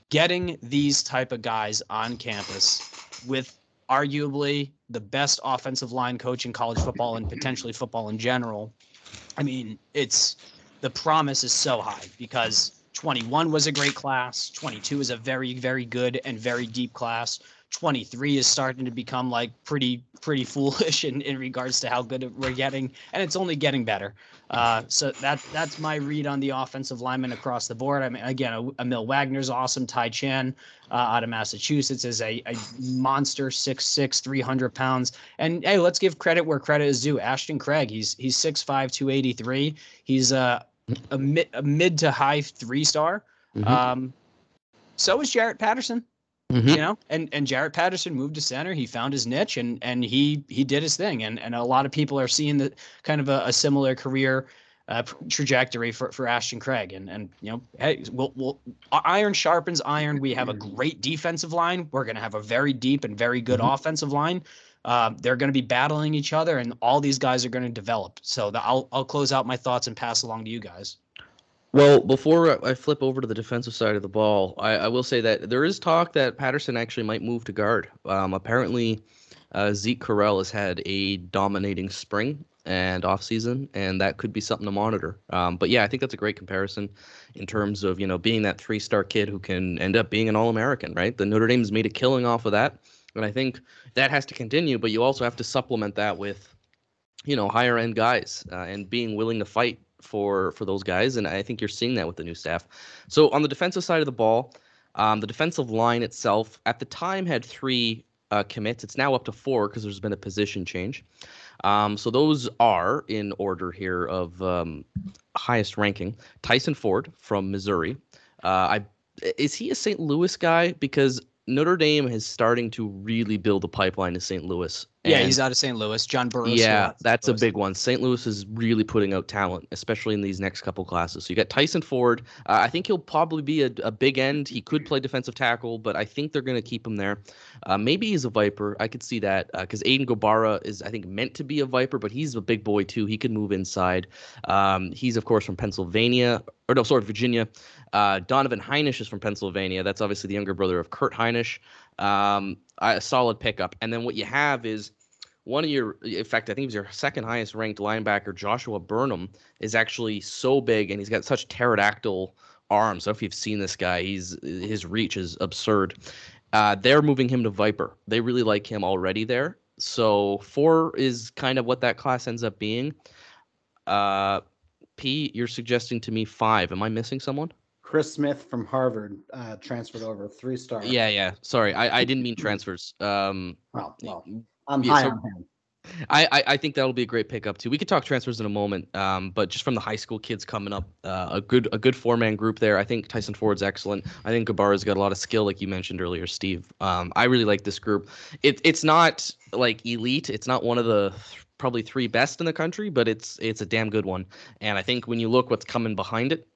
Getting these type of guys on campus with arguably the best offensive line coach in college football and potentially football in general. I mean, it's the promise is so high because 21 was a great class, 22 is a very very good and very deep class. 23 is starting to become like pretty pretty foolish in, in regards to how good we're getting and it's only getting better. Uh, so that that's my read on the offensive linemen across the board. I mean again Aamil Wagner's awesome ty chan uh, out of massachusetts is a, a monster 6'6 300 pounds. And hey let's give credit where credit is due. Ashton craig he's he's 6'5 283 he's uh, a mid a mid to high three star. Mhm. um so is jarrett patterson Mhm. you know and and Jarrett Patterson moved to center. He found his niche and and he he did his thing. And and a lot of people are seeing the kind of a, a similar career uh, trajectory for for Ashton Craig. And and you know hey we'll, we'll iron sharpens iron. We have a great defensive line. We're going to have a very deep and very good Mhm. offensive line. Um, they're going to be battling each other and all these guys are going to develop. So the, I'll I'll close out my thoughts and pass along to you guys Well, before I flip over to the defensive side of the ball, I, I will say that there is talk that Patterson actually might move to guard. Um, apparently, uh, Zeke Correll has had a dominating spring and offseason, and that could be something to monitor. Um, but yeah, I think that's a great comparison in terms of you know being that three-star kid who can end up being an All-American, right? The Notre Dame's made a killing off of that, and I think that has to continue. But you also have to supplement that with you know higher end guys uh, and being willing to fight for for those guys and i think you're seeing that with the new staff. So on the defensive side of the ball um, the defensive line itself at the time had three uh, commits. It's now up to four because there's been a position change. Um, so those are in order here of um, highest ranking. Tyson ford from missouri. Uh, i is he a st louis guy? Because notre dame is starting to really build a pipeline to st louis yeah he's out of St. Louis John Burroughs yeah, that's a big one. St. Louis is really putting out talent, especially in these next couple classes. So you got Tyson Ford. Uh, I think he'll probably be a, a big end. He could play defensive tackle, but I think they're going to keep him there. Uh, maybe he's a Viper. I could see that because Aiden Gobaira is, I think, meant to be a Viper, but he's a big boy too. He could move inside. Um, he's of course from Pennsylvania, or no, sorry, Virginia. Uh, Donovan Hinish is from Pennsylvania. That's obviously the younger brother of Kurt Hinish. Um, a solid pickup. And then what you have is one of your, in fact, I think he was your second highest ranked linebacker, Joshua Burnham, is actually so big and he's got such pterodactyl arms. I don't know if you've seen this guy. He's his reach is absurd. Uh, they're moving him to Viper. They really like him already there. So four is kind of what that class ends up being. Uh, P, you're suggesting to me five. Am I missing someone? Chris Smith from Harvard uh, transferred over, three star. Yeah, yeah. Sorry, I, I didn't mean transfers. Um, Well, well, I'm Yeah, high so- on him. I, I, I think that'll be a great pickup too. We could talk transfers in a moment, um, but just from the high school kids coming up, uh, a good a good four man group there. I think Tyson Ford's excellent. I think Gobaira's got a lot of skill, like you mentioned earlier, Steve. Um, I really like this group. It it's not like elite. It's not one of the th- probably three best in the country, but it's it's a damn good one. And I think when you look what's coming behind it,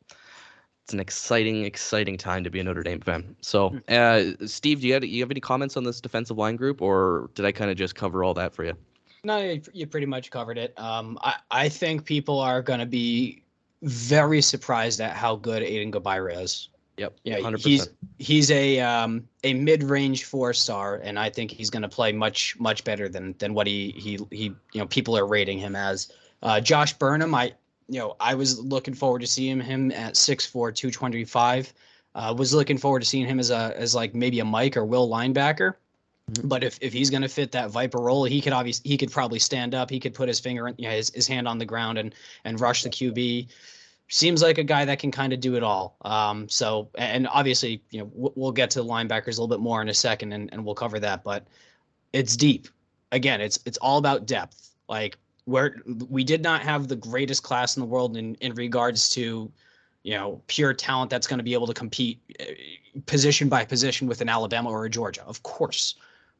it's an exciting, exciting time to be a Notre Dame fan. So, uh, Steve, do you have, you have any comments on this defensive line group, or did I kind of just cover all that for you? No, you, you pretty much covered it. Um, I, I think people are going to be very surprised at how good Aiden Gobaira is. Yep, Yeah, hundred he's he's a um, a mid range four star, and I think he's going to play much much better than than what he he he you know people are rating him as. Uh, Josh Burnham, I you know I was looking forward to seeing him at 6'4", 225. Uh, was looking forward to seeing him as a as like maybe a Mike or Will linebacker. Mhm. But if, if he's going to fit that Viper role, he could obviously he could probably stand up. He could put his finger, in, you know, his, his hand on the ground and and rush the QB. Seems like a guy that can kind of do it all. Um, so and obviously, you know, we'll, we'll get to the linebackers a little bit more in a second, and, and we'll cover that. But it's deep. Again, it's it's all about depth. Like where we did not have the greatest class in the world in in regards to, you know, pure talent that's going to be able to compete uh, position by position with an Alabama or a Georgia. Of course.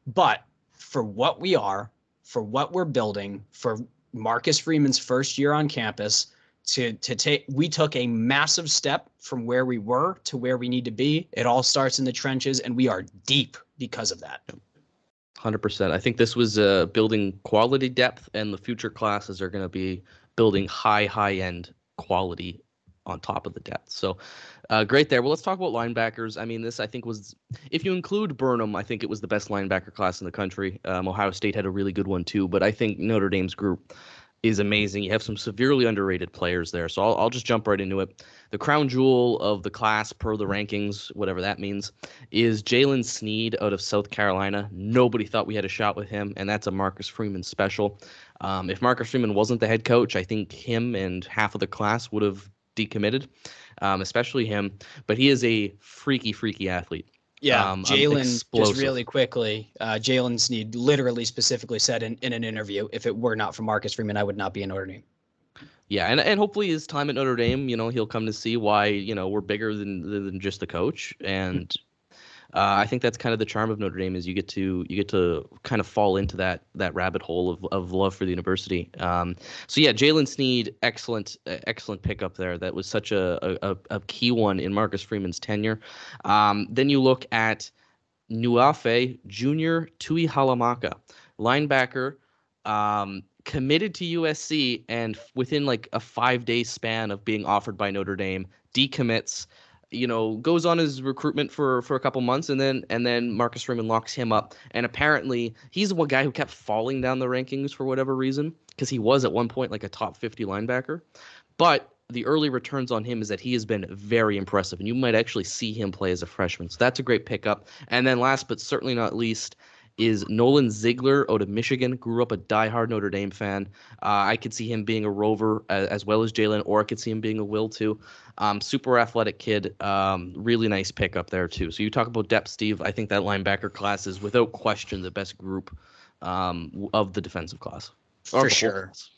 But for what we are, for what we're building, for Marcus Freeman's first year on campus, to to take we took a massive step from where we were to where we need to be. It all starts in the trenches, and we are deep because of that. Hundred percent. I think this was uh, building quality depth, and the future classes are going to be building high, high end quality on top of the depth. So, uh, great there. Well, let's talk about linebackers. I mean, this I think was, if you include Burnham, I think it was the best linebacker class in the country. Um, Ohio State had a really good one too, but I think Notre Dame's group is amazing. You have some severely underrated players there. So I'll, I'll just jump right into it. The crown jewel of the class, per the rankings, whatever that means, is Jaylen Sneed out of South Carolina. Nobody thought we had a shot with him, and that's a Marcus Freeman special. Um, if Marcus Freeman wasn't the head coach, I think him and half of the class would have decommitted, um, especially him. But he is a freaky, freaky athlete. Yeah, Um, um, Jaylen just really quickly. Uh, Jaylen Sneed literally specifically said in, in an interview, if it were not for Marcus Freeman, I would not be in Notre Dame. Yeah, and, and hopefully his time at Notre Dame, you know, he'll come to see why you know we're bigger than than just the coach, and uh, I think that's kind of the charm of Notre Dame is you get to you get to kind of fall into that that rabbit hole of, of love for the university. Um, so yeah, Jaylen Sneed, excellent excellent pickup there. That was such a, a a key one in Marcus Freeman's tenure. Um, then you look at Nuafe Junior Tuihalamaka, linebacker. Um, committed to USC and within like a five day span of being offered by Notre Dame, decommits, you know, goes on his recruitment for for a couple months and then and then Marcus Freeman locks him up. And apparently he's one guy who kept falling down the rankings for whatever reason, because he was at one point like a top 50 linebacker. But the early returns on him is that he has been very impressive, and you might actually see him play as a freshman. So that's a great pickup. And then last but certainly not least, is Nolan Ziegler out of Michigan. Grew up a diehard Notre Dame fan. Uh, I could see him being a rover as, as well as Jaylen, or I could see him being a will too. Um, super athletic kid. Um, really nice pickup there too. So you talk about depth, Steve. I think that linebacker class is without question the best group um, of the defensive class. For sure. class.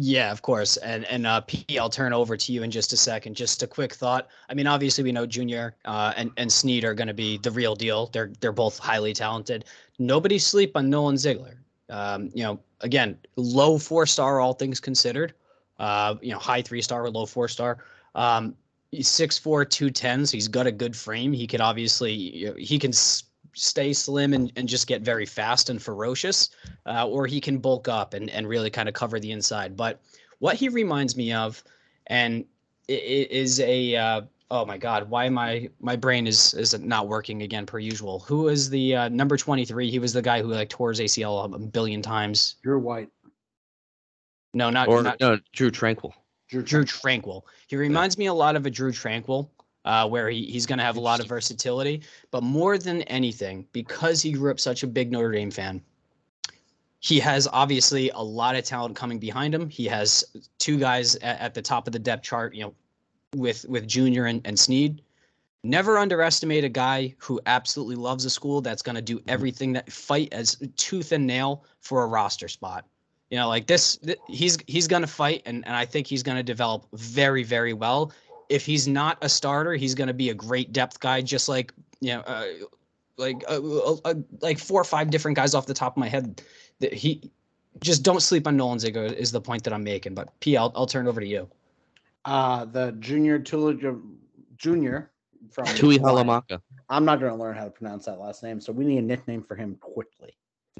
Yeah, of course. And and uh, P, I'll turn over to you in just a second. Just a quick thought. I mean, obviously we know Junior uh, and and Sneed are going to be the real deal. They're they're both highly talented. Nobody sleep on Nolan Ziegler. Um, you know, again, low four star, all things considered. Uh, you know, high three star or low four star. Um, he's six four, two ten, so he's got a good frame. He could obviously he can stay slim and, and just get very fast and ferocious uh, or he can bulk up and, and really kind of cover the inside. But what he reminds me of, and i- i- is a uh, oh my god, why my my brain is is not working again per usual. Who is the uh, number twenty three? He was the guy who like tore his ACL a billion times. Drew White. No, not Or not no, Drew Tranquill. Drew, Drew Tranquill. Tranquill. He reminds me a lot of a Drew Tranquill. Uh, where he, he's going to have a lot of versatility. But more than anything, because he grew up such a big Notre Dame fan, he has obviously a lot of talent coming behind him. He has two guys at, at the top of the depth chart, you know, with with Junior and, and Sneed. Never underestimate a guy who absolutely loves a school that's going to do everything that fight as tooth and nail for a roster spot. You know, like this, th- he's he's going to fight, and, and I think he's going to develop very, very well. If he's not a starter, he's going to be a great depth guy, just like you know, uh, like uh, uh, uh, like four or five different guys off the top of my head. That he just don't sleep on Nolan Ziegler is the point that I'm making. But P, I'll I'll turn it over to you. Uh the junior Tula junior from Tui Halamaka. I'm not going to learn how to pronounce that last name, so we need a nickname for him quickly.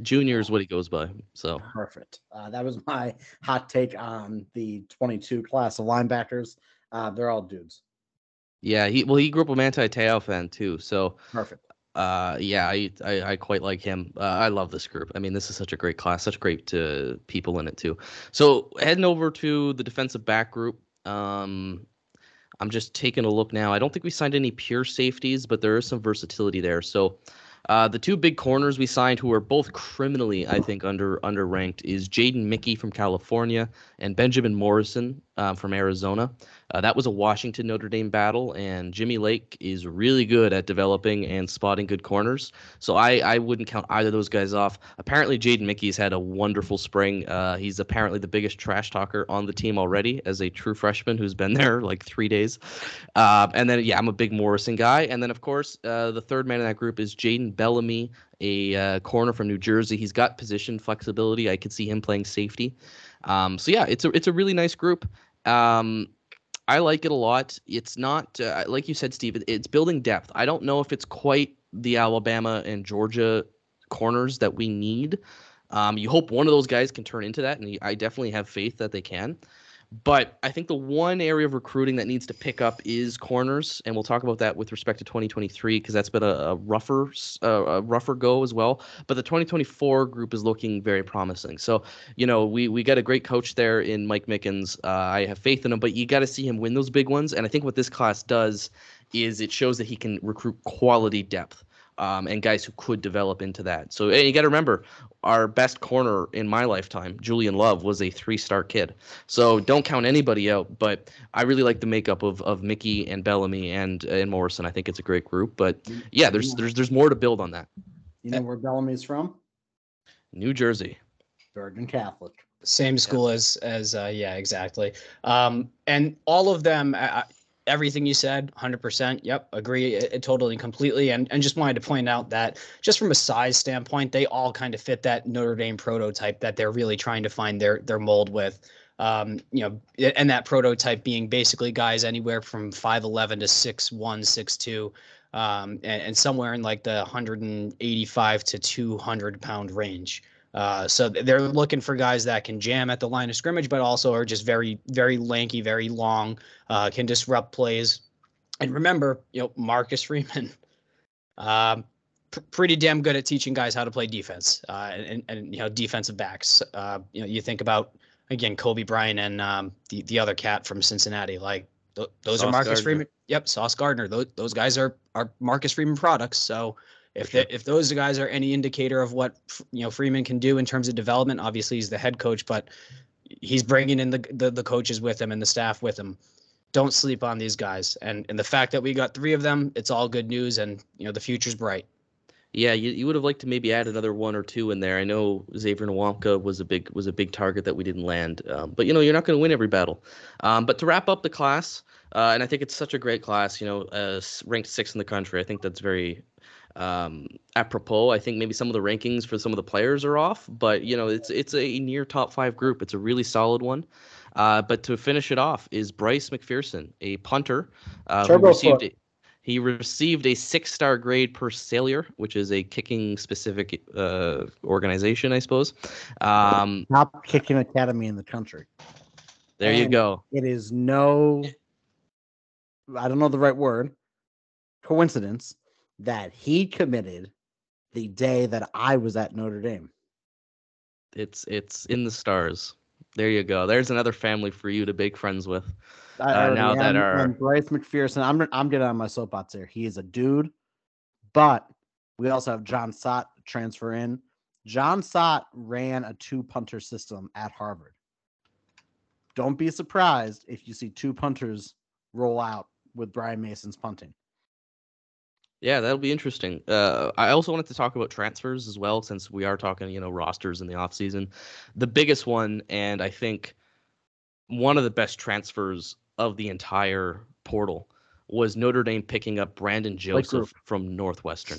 Junior is what he goes by. So Perfect. Uh, that was my hot take on the 22 class of linebackers. Uh, they're all dudes. yeah, he well he grew up a Manti Te'o fan too. So Perfect. uh, yeah, I, I I quite like him. Uh, I love this group. I mean, this is such a great class, such great uh, people in it too. So heading over to the defensive back group. Um, I'm just taking a look now. I don't think we signed any pure safeties, but there is some versatility there. So uh, the two big corners we signed, who are both criminally, I think, under underranked, is Jaden Mickey from California and Benjamin Morrison uh, from Arizona. Uh, that was a Washington Notre Dame battle, and Jimmy Lake is really good at developing and spotting good corners. So I, I wouldn't count either of those guys off. Apparently, Jaden Mickey's had a wonderful spring. Uh, he's apparently the biggest trash talker on the team already as a true freshman who's been there like three days. Uh, and then, yeah, I'm a big Morrison guy. And then, of course, uh, the third man in that group is Jaden Bellamy, a uh, corner from New Jersey. He's got position flexibility. I could see him playing safety. Um, so yeah, it's a it's a really nice group. Um, I like it a lot. It's not uh, like you said, Steve. It's building depth. I don't know if it's quite the Alabama and Georgia corners that we need. Um, you hope one of those guys can turn into that, and I definitely have faith that they can. But I think the one area of recruiting that needs to pick up is corners, and we'll talk about that with respect to 2023 because that's been a, a rougher, uh, a rougher go as well. But the 2024 group is looking very promising. So you know, we we got a great coach there in Mike Mickens. Uh, I have faith in him, but you got to see him win those big ones. And I think what this class does is it shows that he can recruit quality depth. Um, and guys who could develop into that. So and you got to remember, our best corner in my lifetime, Julian Love, was a three-star kid. So don't count anybody out. But I really like the makeup of, of Mickey and Bellamy and and Morrison. I think it's a great group. But yeah, there's there's there's more to build on that. You know where Bellamy's from? New Jersey. Bergen Catholic. Same school as as uh, yeah, exactly. Um, and all of them, I, I- everything you said, hundred percent. Yep, agree, it, it totally, completely. And and just wanted to point out that just from a size standpoint, they all kind of fit that Notre Dame prototype that they're really trying to find their their mold with. Um, you know, and that prototype being basically guys anywhere from five eleven to six one, six two. Um, and, and somewhere in like the 185 to 200 pound range. Uh, so they're looking for guys that can jam at the line of scrimmage, but also are just very, very lanky, very long, uh, can disrupt plays. And remember, you know, Marcus Freeman, um, pr- pretty damn good at teaching guys how to play defense uh, and, and you know defensive backs. Uh, you know, you think about again Coby Bryant and um, the the other cat from Cincinnati, like th- those are Marcus Gardner. Freeman. Yep, Sauce Gardner. Those those guys are are Marcus Freeman products. So if sure. the, if those guys are any indicator of what you know Freeman can do in terms of development, obviously he's the head coach, but he's bringing in the the, the coaches with him and the staff with him. Don't sleep on these guys, and and the fact that we got three of them, it's all good news, and you know the future's bright. Yeah, you, you would have liked to maybe add another one or two in there. I know Xavier Nwankpa was a big was a big target that we didn't land, um, but you know you're not going to win every battle. Um, but to wrap up the class, uh, and I think it's such a great class. You know, uh, ranked sixth in the country. I think that's very um, apropos. I think maybe some of the rankings for some of the players are off, but you know it's it's a near top five group. It's a really solid one. Uh, but to finish it off is Bryce McPherson, a punter uh, who received a, he received a six-star grade per Sailer, which is a kicking-specific uh, organization, I suppose. Um, Top kicking academy in the country. there you go. It is no, I don't know the right word, coincidence that he committed the day that I was at Notre Dame. It's it's in the stars. There you go. There's another family for you to make friends with. Uh, now that are- Bryce McPherson. I'm I'm getting on my soapbox here. He is a dude, but we also have Jon Sot transfer in. Jon Sot ran a two punter system at Harvard. Don't be surprised if you see two punters roll out with Brian Mason's punting. Yeah, that'll be interesting. Uh, I also wanted to talk about transfers as well, since we are talking, you know, rosters in the offseason. The biggest one, and I think one of the best transfers of the entire portal, was Notre Dame picking up Brandon Joseph from Northwestern.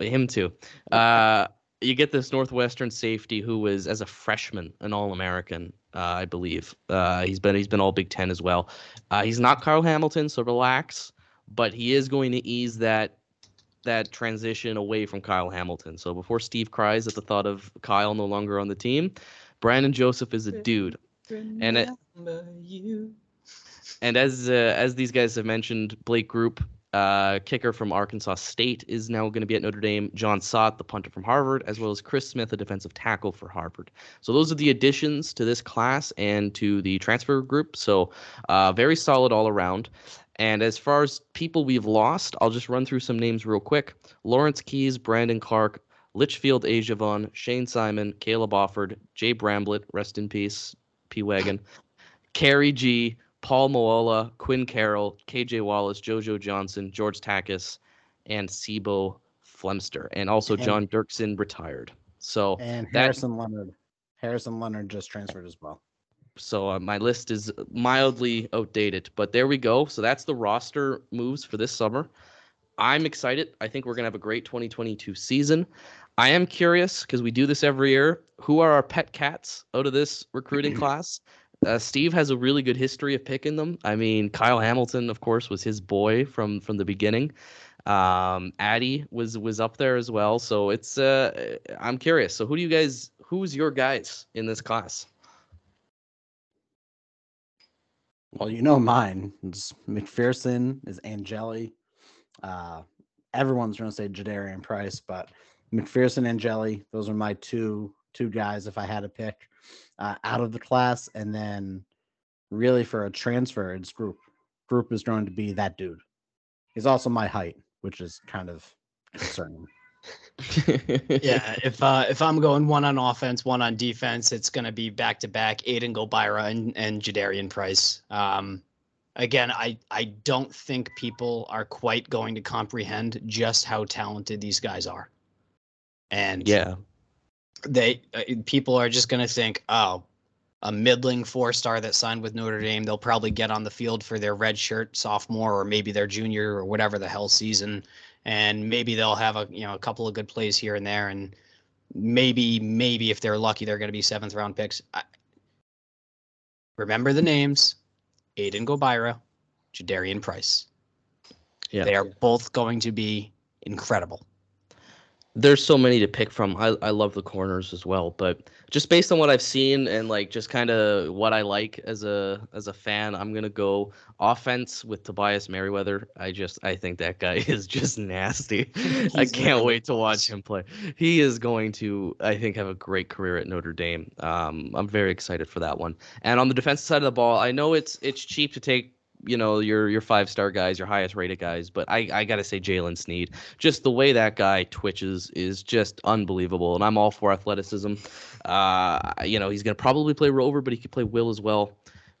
Him too. Uh, you get this Northwestern safety who was, as a freshman, an All-American, uh, I believe. Uh, he's been he's been All Big Ten as well. Uh, he's not Kyle Hamilton, so relax but he is going to ease that that transition away from Kyle Hamilton. So before Steve cries at the thought of Kyle no longer on the team, Brandon Joseph is a dude. And it- you. And as uh, as these guys have mentioned, Blake Grupe, uh, kicker from Arkansas State, is now going to be at Notre Dame. Jon Sot, the punter from Harvard, as well as Chris Smith, a defensive tackle for Harvard. So those are the additions to this class and to the transfer group. So uh, very solid all around. And as far as people we've lost, I'll just run through some names real quick. Lawrence Keys, Brandon Clark, Litchfield Ajavon, Shane Simon, Caleb Offord, Jay Bramblett, rest in peace, P Wagon, Carrie G, Paul Moola, Quinn Carroll, KJ Wallace, JoJo Johnson, George Takis, and Sibo Flemster. And also And- John Dirksen retired. So And That- Harrison Leonard. Harrison Leonard just transferred as well. So uh, my list is mildly outdated, but there we go. So that's the roster moves for this summer. I'm excited. I think we're gonna have a great 2022 season. I am curious because we do this every year. Who are our pet cats out of this recruiting class? Uh, Steve has a really good history of picking them. I mean, Kyle Hamilton, of course, was his boy from from the beginning. Um, Addy was was up there as well. So it's uh, I'm curious. So who do you guys? Who's your guys in this class? Well, you know mine. It's McPherson is Angeli. Uh, everyone's going to say Jadarian Price, but McPherson, and Angeli, those are my two two guys if I had to pick uh, out of the class. And then really for a transfer, it's Grupe. Grupe is going to be that dude. He's also my height, which is kind of concerning. Yeah, if uh, if I'm going one on offense, one on defense, it's going to be back to back Aiden Gobaira and and Jadarian Price. Um, again, I I don't think people are quite going to comprehend just how talented these guys are, and yeah. they uh, people are just going to think, oh, a middling four star that signed with Notre Dame, they'll probably get on the field for their red shirt sophomore or maybe their junior or whatever the hell season, and maybe they'll have a you know a couple of good plays here and there, and maybe maybe if they're lucky, they're going to be seventh round picks. I, remember the names: Aiden Gobaira, Jadarian Price. Yeah. They are both going to be incredible. There's so many to pick from. I, I love the corners as well, but just based on what I've seen and like just kind of what I like as a as a fan, I'm gonna go offense with Tobias Merriweather. I just I think that guy is just nasty. I can't wait to watch him play. He is going to I think have a great career at Notre Dame. Um, I'm very excited for that one. And on the defensive side of the ball, I know it's it's cheap to take you know your your five star guys, your highest rated guys, but I I gotta say Jaylen Sneed, just the way that guy twitches is just unbelievable, and I'm all for athleticism. Uh, you know he's gonna probably play Rover, but he could play Will as well.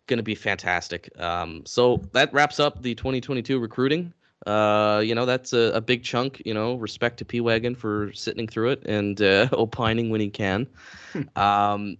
Gonna be fantastic. Um, so that wraps up the 2022 recruiting. Uh, you know that's a, a big chunk. You know, respect to P Wagon for sitting through it and uh, opining when he can. um,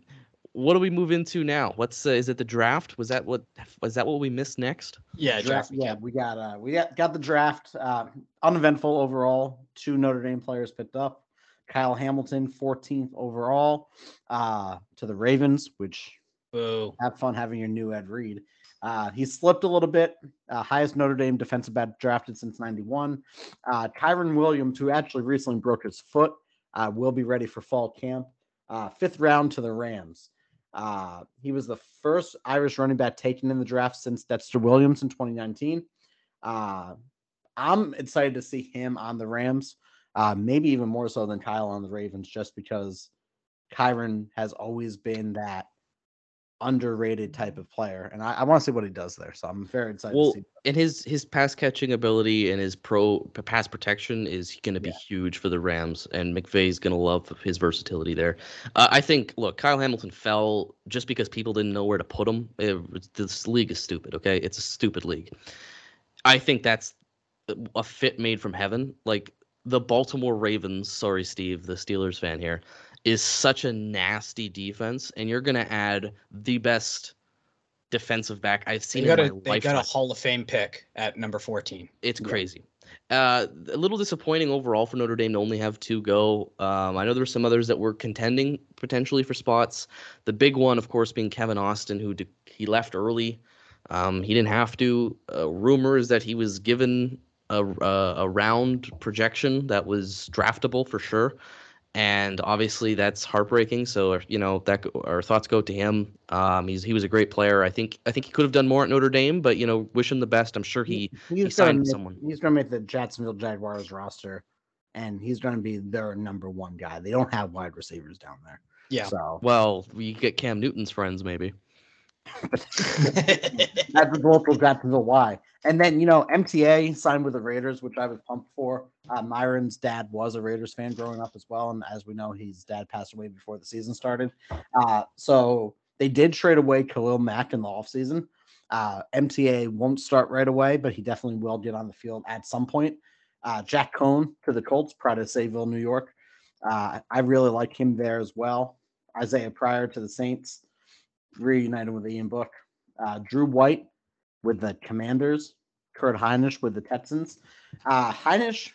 what do we move into now? What's uh, is it the draft? Was that what was that what we missed next? Yeah, draft. draft. Yeah, we got uh we got got the draft. Uh, uneventful overall. Two Notre Dame players picked up. Kyle Hamilton, 14th overall, uh, to the Ravens, which Boo. have fun having your new Ed Reed. Uh, he slipped a little bit. Uh, highest Notre Dame defensive back drafted since '91. Uh, Kyren Williams, who actually recently broke his foot, uh, will be ready for fall camp. Uh, fifth round to the Rams. Uh, he was the first Irish running back taken in the draft since Dexter Williams in 2019. Uh, I'm excited to see him on the Rams, uh, maybe even more so than Kyle on the Ravens, just because Kyren has always been that underrated type of player, and I, I want to see what he does there. So I'm very excited Well, to see. and his his pass catching ability and his pro pass protection is going to be Yeah. huge for the Rams, and McVay's going to love his versatility there. Uh, I think. Look, Kyle Hamilton fell just because people didn't know where to put him. It, this league is stupid. Okay, it's a stupid league. I think that's a fit made from heaven. Like the Baltimore Ravens. Sorry, Steve, the Steelers fan here, is such a nasty defense, and you're going to add the best defensive back I've They seen got in a my they lifetime. got a Hall of Fame pick at number 14. It's Yeah. crazy. Uh, a little disappointing overall for Notre Dame to only have two go. Um, I know there were some others that were contending potentially for spots. The big one, of course, being Kevin Austin, who de- he left early. Um, he didn't have to. Uh, rumors that he was given a, a, a round projection that was draftable for sure, and obviously that's heartbreaking. So you know that our thoughts go to him. Um, he's he was a great player. I think I think he could have done more at Notre Dame, but you know wish him the best. I'm sure he he's signed make, someone. He's going to make the Jacksonville Jaguars roster, and he's going to be their number one guy. They don't have wide receivers down there. Yeah. So Well, we get Cam Newton's friends, maybe. That's the local Jacksonville why. And then you know MTA signed with the Raiders, which I was pumped for. Uh, Myron's dad was a Raiders fan growing up as well, and as we know, his dad passed away before the season started. Uh, so they did trade away Khalil Mack in the offseason. Uh, MTA won't start right away, but he definitely will get on the field at some point. Uh, Jack Coan to the Colts, proud of Sayville, New York. Uh, I really like him there as well. Isaiah Pryor to the Saints, reunited with Ian Book. Uh, Drew White with the Commanders, Kurt Hinish with the Texans. Uh, Hinish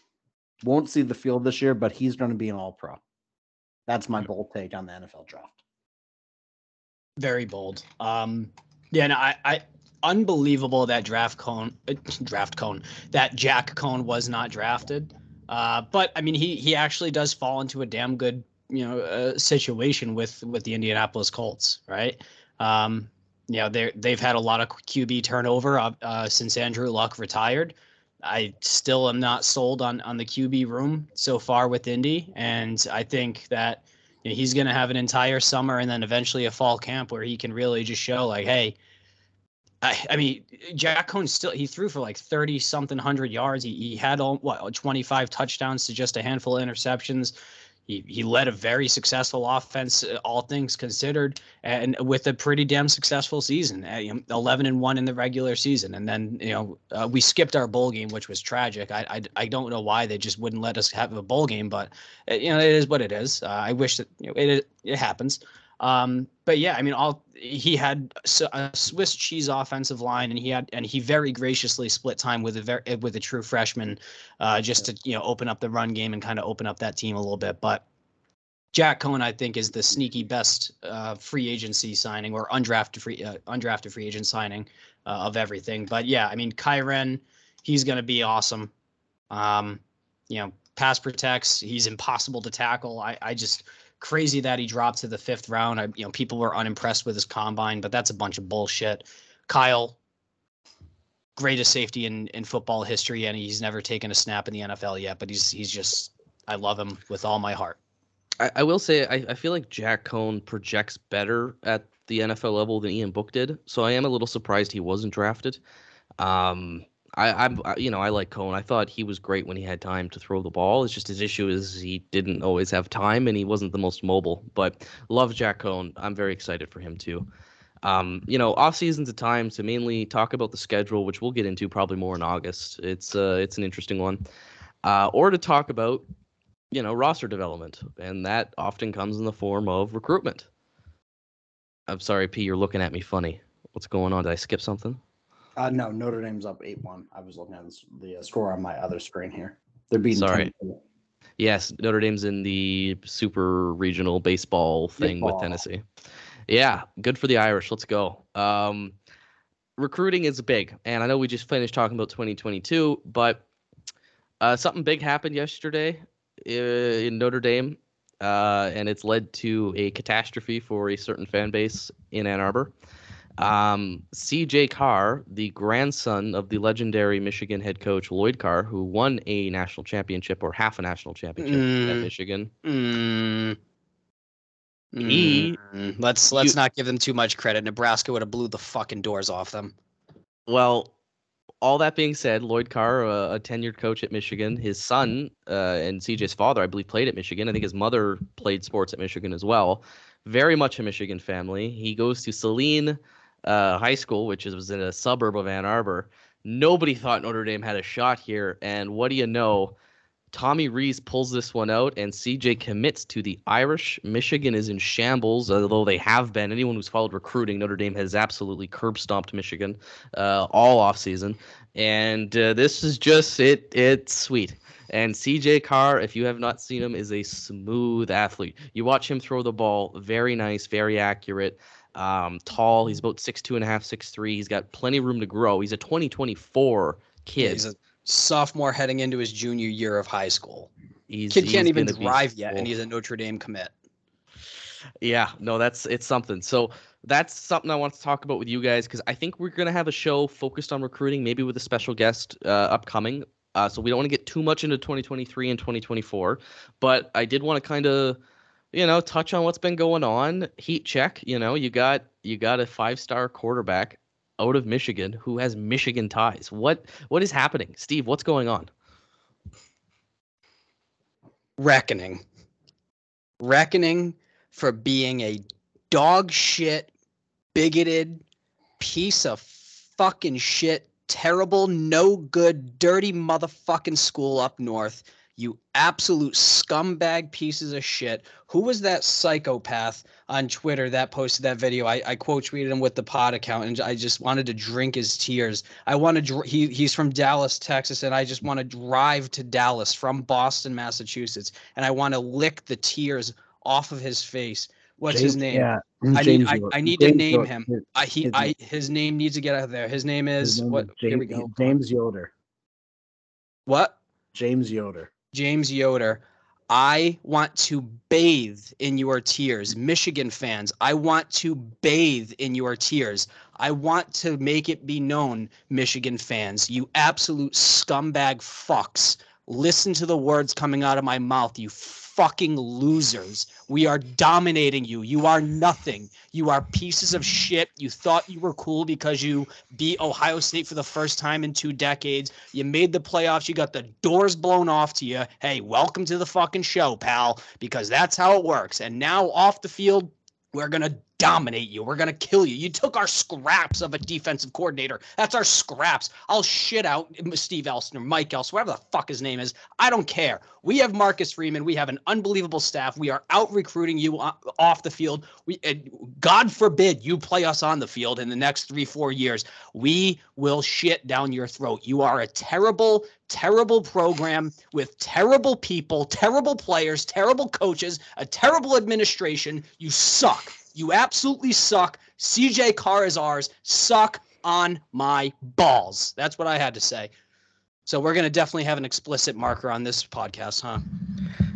won't see the field this year, but he's going to be an All Pro. That's my bold take on the NFL draft. Very bold. Um, yeah, no, I, I unbelievable that draft Coan, uh, draft Coan, that Jack Coan was not drafted. Uh, but I mean, he he actually does fall into a damn good you know uh, situation with with the Indianapolis Colts, right? Um, you know, they they've had a lot of QB turnover uh, uh, since Andrew Luck retired. I still am not sold on on the QB room so far with Indy, and I think that you know, he's going to have an entire summer and then eventually a fall camp where he can really just show like, hey, I, I mean, Jack Coan still he threw for like thirty something hundred yards. He he had all, what twenty five touchdowns to just a handful of interceptions. He he led a very successful offense, uh, all things considered, and with a pretty damn successful season. Uh, you know, Eleven and one in the regular season, and then you know uh, we skipped our bowl game, which was tragic. I, I I don't know why they just wouldn't let us have a bowl game, but uh, you know it is what it is. Uh, I wish that you know it it happens. Um, but yeah, I mean, all he had a Swiss cheese offensive line, and he had and he very graciously split time with a very with a true freshman, uh, just to you know open up the run game and kind of open up that team a little bit. But Jack Coan, I think, is the sneaky best uh, free agency signing or undrafted free uh, undrafted free agent signing uh, of everything. But yeah, I mean, Kyren, he's going to be awesome. Um, you know, pass protects. He's impossible to tackle. I I just crazy that he dropped to the fifth round. I, you know, people were unimpressed with his combine, but that's a bunch of bullshit. Kyle, greatest safety in, in football history, and he's never taken a snap in the NFL yet. But he's he's just, I love him with all my heart. I, I will say I, I feel like Jack Coan projects better at the NFL level than Ian Book did, so I am a little surprised he wasn't drafted. Um, I, I'm, I, you know, I like Coan. I thought he was great when he had time to throw the ball. It's just his issue is he didn't always have time and he wasn't the most mobile. But love Jack Coan. I'm very excited for him too. Um, you know, off season's a time to mainly talk about the schedule, which we'll get into probably more in August. It's uh, it's an interesting one, uh, or to talk about, you know, roster development, and that often comes in the form of recruitment. I'm sorry, P. You're looking at me funny. What's going on? Did I skip something? Uh, no, Notre Dame's up eight one. I was looking at the uh, score on my other screen here. They're beating. Sorry. Tennessee. Yes, Notre Dame's in the super regional baseball thing Baseball. with Tennessee. Yeah, good for the Irish. Let's go. Um, recruiting is big, and I know we just finished talking about 2022, but uh, something big happened yesterday uh, in Notre Dame, uh, and it's led to a catastrophe for a certain fan base in Ann Arbor. Um, CJ Carr, the grandson of the legendary Michigan head coach Lloyd Carr, who won a national championship or half a national championship at Mm. Michigan. Mm, He- Mm, let's let's you- not give them too much credit. Nebraska would have blew the fucking doors off them. Well, all that being said, Lloyd Carr, uh, a tenured coach at Michigan, his son uh, and CJ's father, I believe, played at Michigan. I think his mother played sports at Michigan as well. Very much a Michigan family. He goes to Saline uh, High School, which was in a suburb of Ann Arbor. Nobody thought Notre Dame had a shot here, and what do you know? Tommy Rees pulls this one out, and CJ commits to the Irish. Michigan is in shambles, although they have been. Anyone who's followed recruiting, Notre Dame has absolutely curb stomped Michigan uh, all offseason. And uh, this is just it. It's sweet. And CJ Carr, if you have not seen him, is a smooth athlete. You watch him throw the ball, very nice, very accurate. Um, tall. He's about six two and a half, six three. He's got plenty of room to grow. He's a 2024 kid. He's a sophomore heading into his junior year of high school. He's, Kid can't even drive yet, and he's a Notre Dame commit. Yeah, no, that's it's something. So that's something I want to talk about with you guys because I think we're gonna have a show focused on recruiting, maybe with a special guest uh, upcoming. Uh, so we don't want to get too much into 2023 and 2024, but I did want to kind of, you know, touch on what's been going on. Heat check. You know, you got you got a five star quarterback out of Michigan who has Michigan ties. What what is happening, Steve? What's going on? Reckoning. Reckoning for being a dog shit, bigoted piece of fucking shit, terrible, no good, dirty motherfucking school up north. You absolute scumbag pieces of shit. Who was that psychopath on Twitter that posted that video? I, I quote tweeted him with the pod account and I just wanted to drink his tears. I want to, he, he's from Dallas, Texas, and I just want to drive to Dallas from Boston, Massachusetts, and I want to lick the tears off of his face. What's his name? Yeah, I need- I- I need to name him. his- I, he, his I, his name needs to get out of there. His name his is name what? is Here we go. James Yoder. What? James Yoder. James Yoder. I want to bathe in your tears. Michigan fans, I want to bathe in your tears. I want to make it be known, Michigan fans, you absolute scumbag fucks. Listen to the words coming out of my mouth, you fucking losers. We are dominating you. You are nothing. You are pieces of shit. You thought you were cool because you beat Ohio State for the first time in two decades. You made the playoffs. You got the doors blown off to you. Hey, welcome to the fucking show, pal, because that's how it works. And now off the field, we're going to dominate you. We're going to kill you. You took our scraps of a defensive coordinator. That's our scraps. I'll shit out Steve Elson or Mike Elston, whatever the fuck his name is. I don't care. We have Marcus Freeman. We have an unbelievable staff. We are out recruiting you uh, off the field. We, and God forbid you play us on the field in the next three, four years. We will shit down your throat. You are a terrible, terrible program with terrible people, terrible players, terrible coaches, a terrible administration. You suck. You absolutely suck. CJ Carr is ours. Suck on my balls. That's what I had to say. So we're gonna definitely have an explicit marker on this podcast, huh?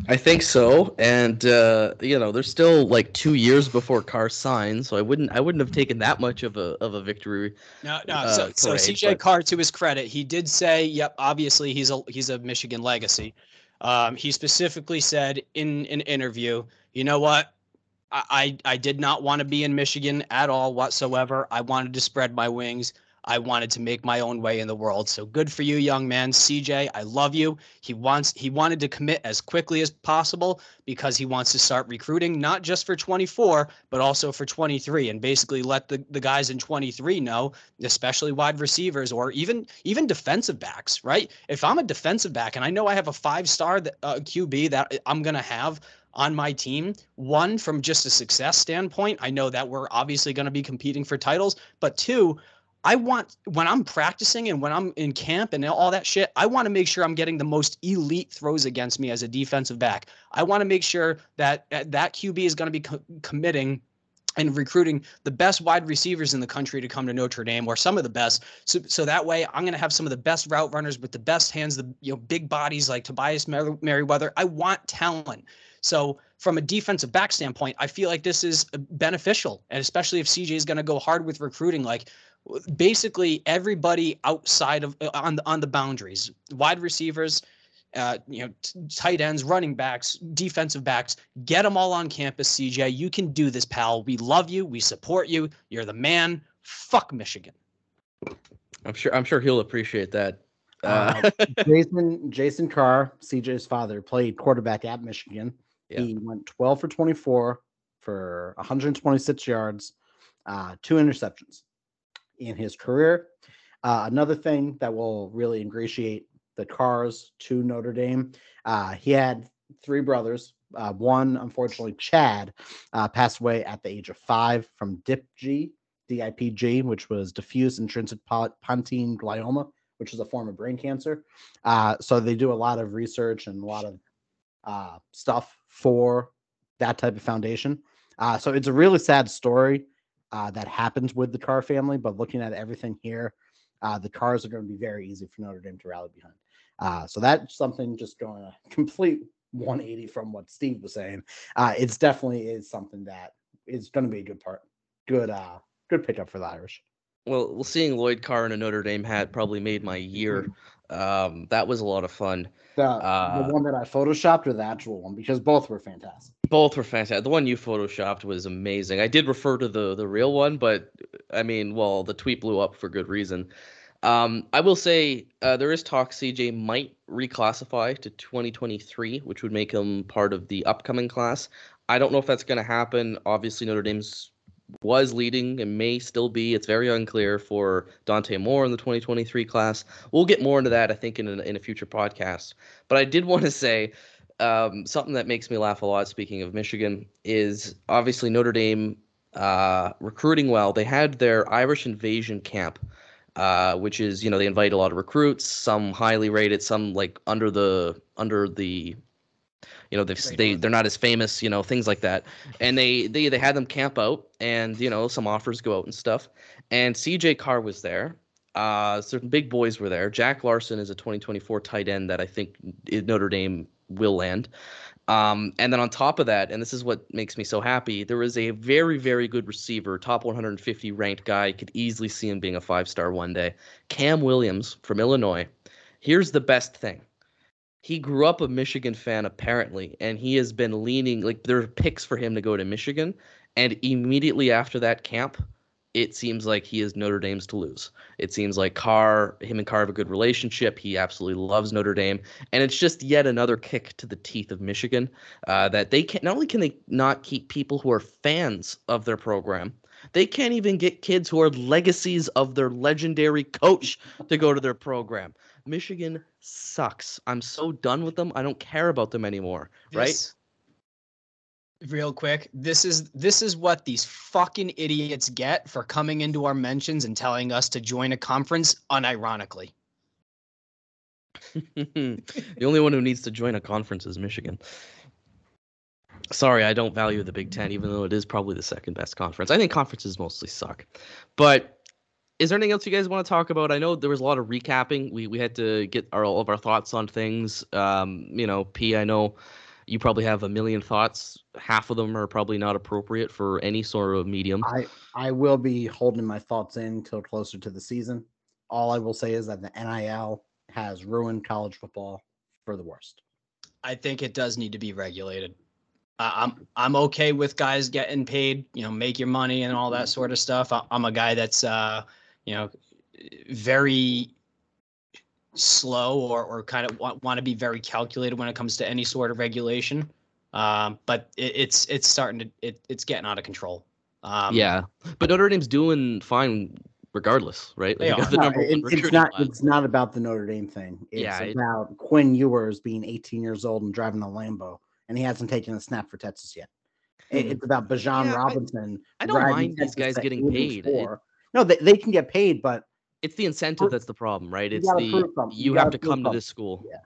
I think so, and uh, you know, there's still like two years before Carr signs, so I wouldn't, I wouldn't have taken that much of a of a victory. No, no. uh, so, so CJ but- Carr, to his credit, he did say, "Yep, obviously he's a he's a Michigan legacy." Um, he specifically said in an interview, "You know what? I, I did not want to be in Michigan at all whatsoever. I wanted to spread my wings. I wanted to make my own way in the world. So good for you, young man, CJ. I love you. He wants he wanted to commit as quickly as possible because he wants to start recruiting not just for 24 but also for 23 and basically let the, the guys in 23 know especially wide receivers or even even defensive backs right if i'm a defensive back and i know i have a five star that, uh, qb that i'm going to have on my team one from just a success standpoint i know that we're obviously going to be competing for titles but two I want when I'm practicing and when I'm in camp and all that shit, I want to make sure I'm getting the most elite throws against me as a defensive back. I want to make sure that that QB is going to be co- committing and recruiting the best wide receivers in the country to come to Notre Dame or some of the best. So, so that way I'm going to have some of the best route runners with the best hands, the you know big bodies like Tobias Mer- Merriweather. I want talent. So from a defensive back standpoint, I feel like this is beneficial, and especially if CJ is going to go hard with recruiting, like basically everybody outside of uh, on the on the boundaries, wide receivers, uh, you know, t- tight ends, running backs, defensive backs. Get them all on campus, CJ. You can do this, pal. We love you. We support you. You're the man. Fuck Michigan. I'm sure. I'm sure he'll appreciate that. Uh, Uh, Jason Jason Carr, CJ's father, played quarterback at Michigan. Yeah. He went 12 for 24 for 126 yards, uh, two interceptions in his career. Uh, another thing that will really ingratiate the Carrs to Notre Dame, uh, he had three brothers. Uh, one, unfortunately, Chad, uh, passed away at the age of five from DIPG, DIPG, which was diffuse intrinsic pontine glioma, which is a form of brain cancer. Uh, so they do a lot of research and a lot of stuff for that type of foundation. Uh, so it's a really sad story uh, that happens with the Carr family. But looking at everything here, uh, the Carrs are going to be very easy for Notre Dame to rally behind. Uh, so that's something just going a complete 180 from what Steve was saying. Uh, it's definitely is something that is going to be a good part, good, uh, good pickup for the Irish. Well, well, seeing Lloyd Carr in a Notre Dame hat probably made my year. Um, that was a lot of fun. The, Uh, the one that I photoshopped or the actual one because both were fantastic. Both were fantastic. The one you photoshopped was amazing. I did refer to the the real one, but I mean, well, the tweet blew up for good reason. Um, I will say uh, there is talk CJ might reclassify to 2023, which would make him part of the upcoming class. I don't know if that's going to happen. Obviously, Notre Dame's was leading and may still be. It's very unclear for Dante Moore in the 2023 class. We'll get more into that, I think, in a, in a future podcast. But I did want to say um, something that makes me laugh a lot. Speaking of Michigan, is obviously Notre Dame uh, recruiting well. They had their Irish invasion camp, uh, which is you know they invite a lot of recruits, some highly rated, some like under the under the you know they've, they they're not as famous you know things like that. And they they they had them camp out and you know some offers go out and stuff. And cj carr was there. Uh certain big boys were there. Jack larson is a 2024 tight end that i think notre dame will land. Um, and then on top of that, and this is what makes me so happy, there is a very, very good receiver, top 150 ranked guy. Could easily see him being a five star one day. Cam Williams from Illinois. Here's the best thing he grew up a Michigan fan apparently, and he has been leaning like there are picks for him to go to Michigan, and immediately after that camp, it seems like he is Notre Dame's to lose. It seems like Carr, him and Carr have a good relationship. He absolutely loves Notre Dame, and it's just yet another kick to the teeth of Michigan uh, that they can not only can they not keep people who are fans of their program, they can't even get kids who are legacies of their legendary coach to go to their program. Michigan sucks. I'm so done with them. I don't care about them anymore. Right? Real quick, this is this is what these fucking idiots get for coming into our mentions and telling us to join a conference unironically. the only one who needs to join a conference is Michigan. Sorry, I don't value the Big Ten, even though it is probably the second best conference. I think conferences mostly suck. But is there anything else you guys want to talk about? I know there was a lot of recapping. We we had to get our, all of our thoughts on things. Um, you know, P, I know you probably have a million thoughts. Half of them are probably not appropriate for any sort of medium. I I will be holding my thoughts in till closer to the season. All I will say is that the NIL has ruined college football for the worst. I think it does need to be regulated. I- I'm I'm okay with guys getting paid, you know, make your money and all that sort of stuff. I- I'm a guy that's uh, you know, very slow or or kind of want, want to be very calculated when it comes to any sort of regulation. Um, but it, it's it's starting to it, it's getting out of control. Um, yeah, but Notre Dame's doing fine regardless, right? They got are. the No, number it- it's not class. it's not about the Notre Dame thing. It's Yeah, it- about Quinn Ewers being 18 years old and driving a Lambo, and he hasn't taken a snap for Texas yet. It- Hmm. It's about Bijan Yeah, Robinson. I don't driving mind these guys getting paid. It- four. No, they, they can get paid, but It's the incentive Prove- that's the problem, right? It's the. You you have gotta to prove come to this school. Yeah.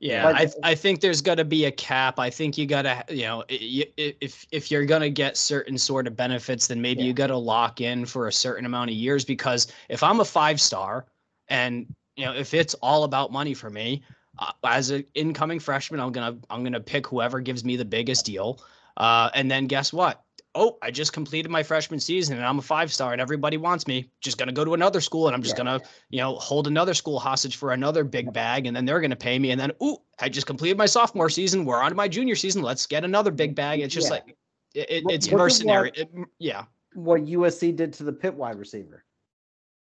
Yeah, I I think there's got to be a cap. I think you got to you know i- i- if if you're gonna get certain sort of benefits, then maybe Yeah. you got to lock in for a certain amount of years. Because if I'm a five star, and you know if it's all about money for me, uh, as an incoming freshman, I'm gonna I'm gonna pick whoever gives me the biggest deal. Uh, and then guess what? Oh, I just completed my freshman season and I'm a five star and everybody wants me. Just gonna go to another school and I'm just Yeah. gonna, you know, hold another school hostage for another big bag and then they're gonna pay me. And then, ooh, I just completed my sophomore season. We're on to my junior season. Let's get another big bag. It's just Yeah. like it, it- it's look at mercenary. what- It- yeah. what USC did to the pit wide receiver.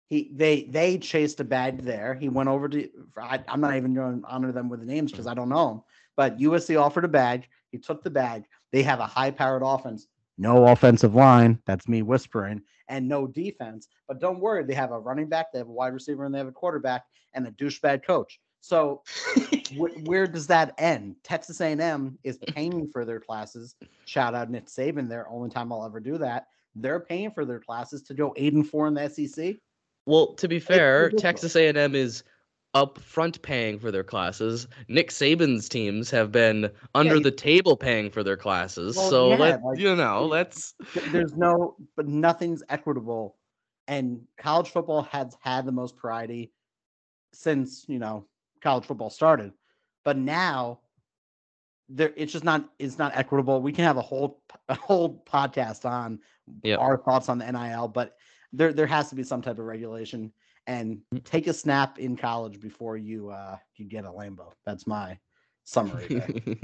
He they they chased a bag there. He went over to I, I'm not even going to honor them with the names because I don't know them. But USC offered a bag. He took the bag. They have a high powered offense. No offensive line. That's me whispering. And no defense. But don't worry, they have a running back, they have a wide receiver, and they have a quarterback and a douchebag coach. So wh- where does that end? Texas A&M is paying for their classes. Shout out Nick Saban. Their only time I'll ever do that. They're paying for their classes to go eight and four in the SEC. Well, to be fair. Texas A&M is upfront paying for their classes. Nick Saban's teams have been under you- the table paying for their classes. Well, so yeah, let like, you know, let's There's no, but nothing's equitable. And college football has had the most variety since you know college football started. But now there it's just not it's not equitable. We can have a whole a whole podcast on Yep. our thoughts on the NIL, but there there has to be some type of regulation and Mm. take a snap in college before you uh you get a Lambo. That's my summary. there.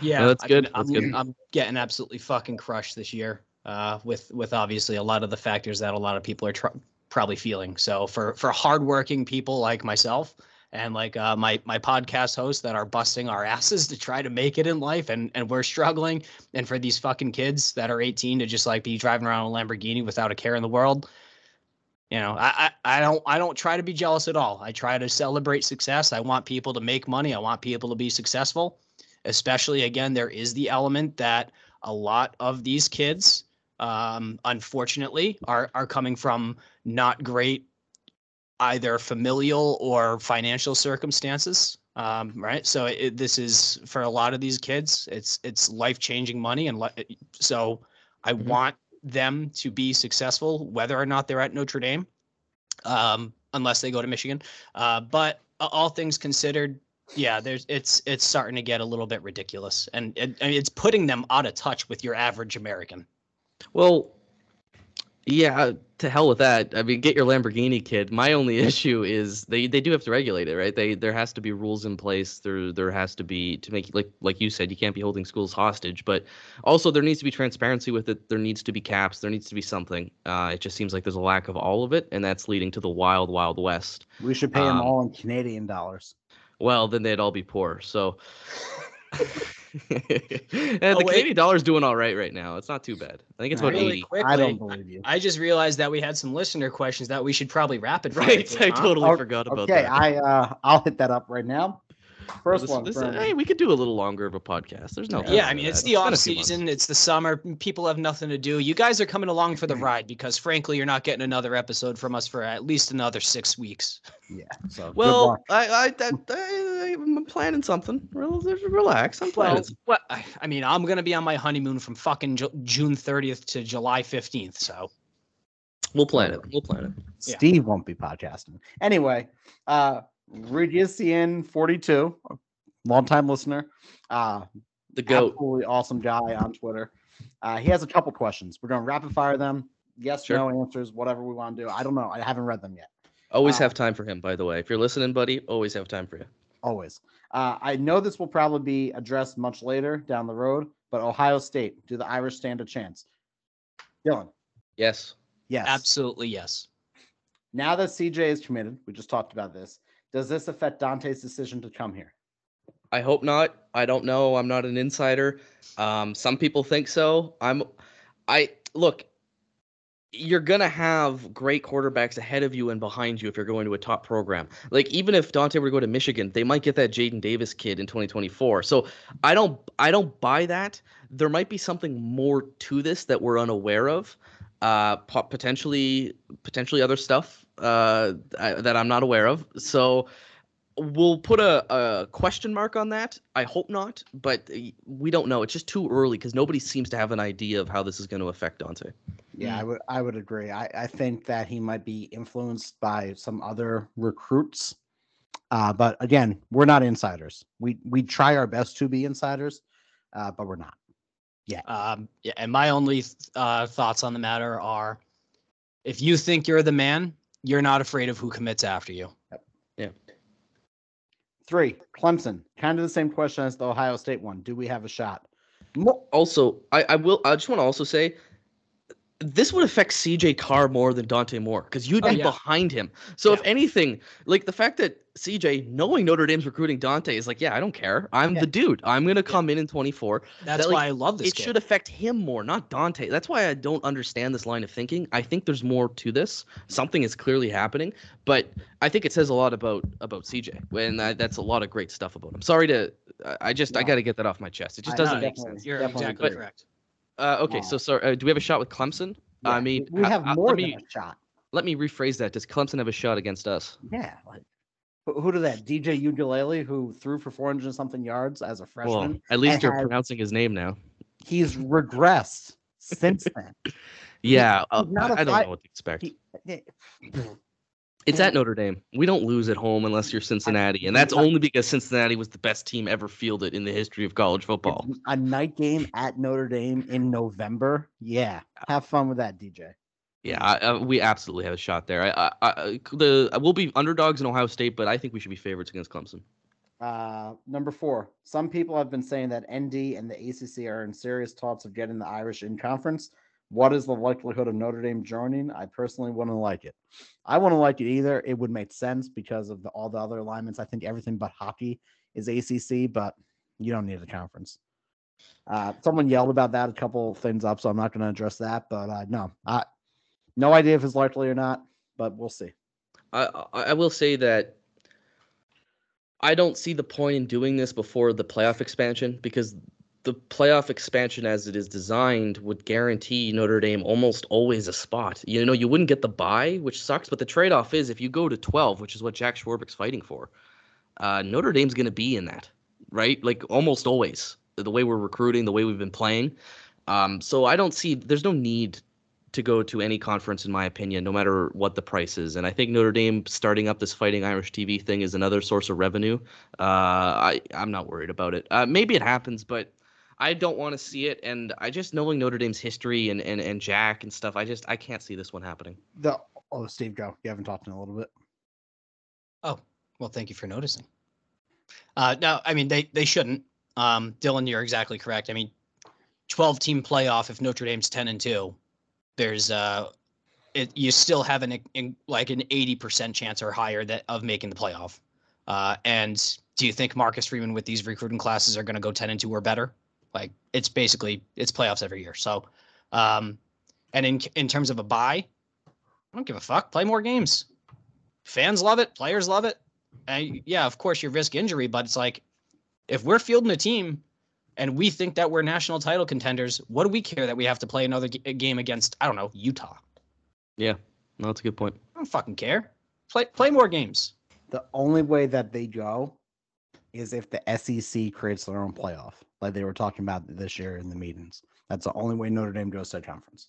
Yeah, No, that's I mean, good. That's I'm, good. I'm getting absolutely fucking crushed this year. Uh, with with obviously a lot of the factors that a lot of people are tr- probably feeling. So for for hardworking people like myself and like uh, my my podcast hosts that are busting our asses to try to make it in life, and and we're struggling, and for these fucking kids that are 18 to just like be driving around a Lamborghini without a care in the world. You know, I, I I don't I don't try to be jealous at all. I try to celebrate success. I want people to make money. I want people to be successful especially again there is the element that a lot of these kids um, unfortunately are are coming from not great either familial or financial circumstances um, right so it, this is for a lot of these kids it's it's life changing money and li- so i Mhm. want them to be successful whether or not they're at notre dame um, unless they go to michigan. Uh, but all things considered yeah there's it's it's starting to get a little bit ridiculous. And it, I mean, it's putting them out of touch with your average american. Well, yeah, to hell with that. I mean, get your Lamborghini, kid. My only issue is they, they do have to regulate it, right? They there has to be rules in place. There there has to be to make like like you said, you can't be holding schools hostage. But also there needs to be transparency with it. There needs to be caps. There needs to be something. Uh, it just seems like there's a lack of all of it, and that's leading to the wild wild west. we should pay them Um, all in Canadian dollars. Well, then they'd all be poor. So. and Oh, the wait. Canadian dollar's doing all right right now. It's not too bad. I think it's about Really eighty. I don't quickly, believe you. I just realized that we had some listener questions that we should probably rapid fire Right, through, I huh? totally Oh, forgot about Okay, that. Okay, I uh I'll hit that up right now. First This- one. this- hey, we could do a little longer of a podcast. There's no. Yeah, I with mean that. it's the been off few months. season, it's the summer. People have nothing to do. You guys are coming along for the ride because, frankly, you're not getting another episode from us for at least another six weeks. yeah. So Well, luck. I, I, I, I'm planning something. Relax. I'm planning. Well, some- what? I, I mean, I'm gonna be on my honeymoon from fucking Ju- June 30th to July 15th. So We'll plan it. We'll plan it. yeah. Steve won't be podcasting. Anyway, uh Regisian 42, longtime listener. Uh The goat. absolutely awesome guy on Twitter. Uh, he has a couple questions. We're going to rapid fire them. Yes, Sure. no answers, whatever we want to do. I don't know. I haven't read them yet. Always uh, have time for him. By the way, if you're listening, buddy, always have time for you. Always. Uh, I know this will probably be addressed much later down the road, but Ohio State, do the Irish stand a chance? Dylan, Yes. yes. absolutely yes. Now that CJ is committed, we just talked about this. Does this affect Dante's decision to come here? I hope not. I don't know. I'm not an insider. Um, some people think so. I'm. I look. You're gonna have great quarterbacks ahead of you and behind you if you're going to a top program. Like even if Dante were to go to Michigan, they might get that Jadyn Davis kid in 2024. So I don't. I don't buy that. There might be something more to this that we're unaware of. Uh, potentially, potentially other stuff uh, I, that I'm not aware of. So we'll put a, a question mark on that. I hope not, but uh, we don't know. It's just too early because nobody seems to have an idea of how this is going to affect Dante. Yeah, Mm. I would I would agree. I, I think that he might be influenced by some other recruits. Uh, but again, we're not insiders. We we try our best to be insiders, uh, but we're not. Yeah. Um, yeah. And my only uh, thoughts on the matter are, if you think you're the man, you're not afraid of who commits after you. Yep. Yeah. Three, Clemson. Kind of the same question as the Ohio State one. Do we have a shot? Also, I, I will. I just want to also say, this would affect C.J. Carr more than Dante Moore because you'd Oh, be yeah. behind him. So if anything, like the fact that C.J. knowing Notre Dame's recruiting Dante is like, yeah, I don't care. I'm Yeah. the dude. I'm gonna come in in 24. That's That, like, why I love this it kid. should affect him more, not Dante. That's why I don't understand this line of thinking. I think there's more to this. Something is clearly happening, but I think it says a lot about about CJ, and that, that's a lot of great stuff about him. Sorry to, I- I just I got to get that off my chest. It just I- doesn't no, make sense. You're Definitely exactly agree. correct. Uh, okay, so sorry. Uh, do we have a shot with Clemson? I mean, we have uh, more let than me a shot. let me rephrase that. Does Clemson have a shot against us? Yeah. Like, who, who did that? DJ Ukulele, who threw for 400 and something yards as a freshman. Well, at least you're has- pronouncing his name now. He's regressed since then. Yeah, uh, I I don't know what to expect. He- It's at Notre Dame. We don't lose at home unless you're Cincinnati, and that's only because Cincinnati was the best team ever fielded in the history of college football. It's a night game at Notre Dame in November. Yeah. Have fun with that, DJ. Yeah, I, uh, we absolutely have a shot there. I, I, I, the we'll be underdogs in Ohio State, but I think we should be favorites against Clemson. Uh, number four. Some people have been saying that ND and the ACC are in serious talks of getting the Irish in conference. What is the likelihood of Notre Dame joining? I personally wouldn't like it. I wouldn't like it either. It would make sense because of the, all the other alignments. I think everything but hockey is ACC, but you don't need a conference. Uh, someone yelled about that a couple things up, so I'm not going to address that. But uh, no, I, no idea if it's likely or not, but we'll see. I, I I will say that I don't see the point in doing this before the playoff expansion because the playoff expansion as it is designed would guarantee Notre Dame almost always a spot. You know, you wouldn't get the buy, which sucks, but the trade-off is if you go to 12, which is what Jack Swarbrick's fighting for, uh, Notre Dame's going to be in that, right? Like almost always. The way we're recruiting, the way we've been playing. Um, so I don't see there's no need to go to any conference, in my opinion, no matter what the price is. And I think Notre Dame starting up this Fighting Irish TV thing is another source of revenue. Uh, I I'm not worried about it. Uh, maybe it happens, but I don't want to see it. And I just knowing Notre Dame's history and, and and Jack and stuff, I just I can't see this one happening. The oh, Steve, go. You haven't talked in a little bit. Oh, well, thank you for noticing. Uh, no, I mean they they shouldn't. Um, Dylan, you're exactly correct. I mean, 12 team playoff. If Notre Dame's 10 and two, there's uh, it you still have an in, like an 80 percent chance or higher that of making the playoff. Uh, and do you think Marcus Freeman with these recruiting classes are going to go 10 and two or better? Like it's basically it's playoffs every year. So, um, and in in terms of a buy, I don't give a fuck. Play more games. Fans love it. Players love it. And yeah, of course you risk injury, but it's like if we're fielding a team and we think that we're national title contenders, what do we care that we have to play another g- game against I don't know Utah? Yeah, no, that's a good point. I don't fucking care. Play play more games. The only way that they go is if the SEC creates their own playoff, like they were talking about this year in the meetings. That's the only way Notre Dame goes to a conference.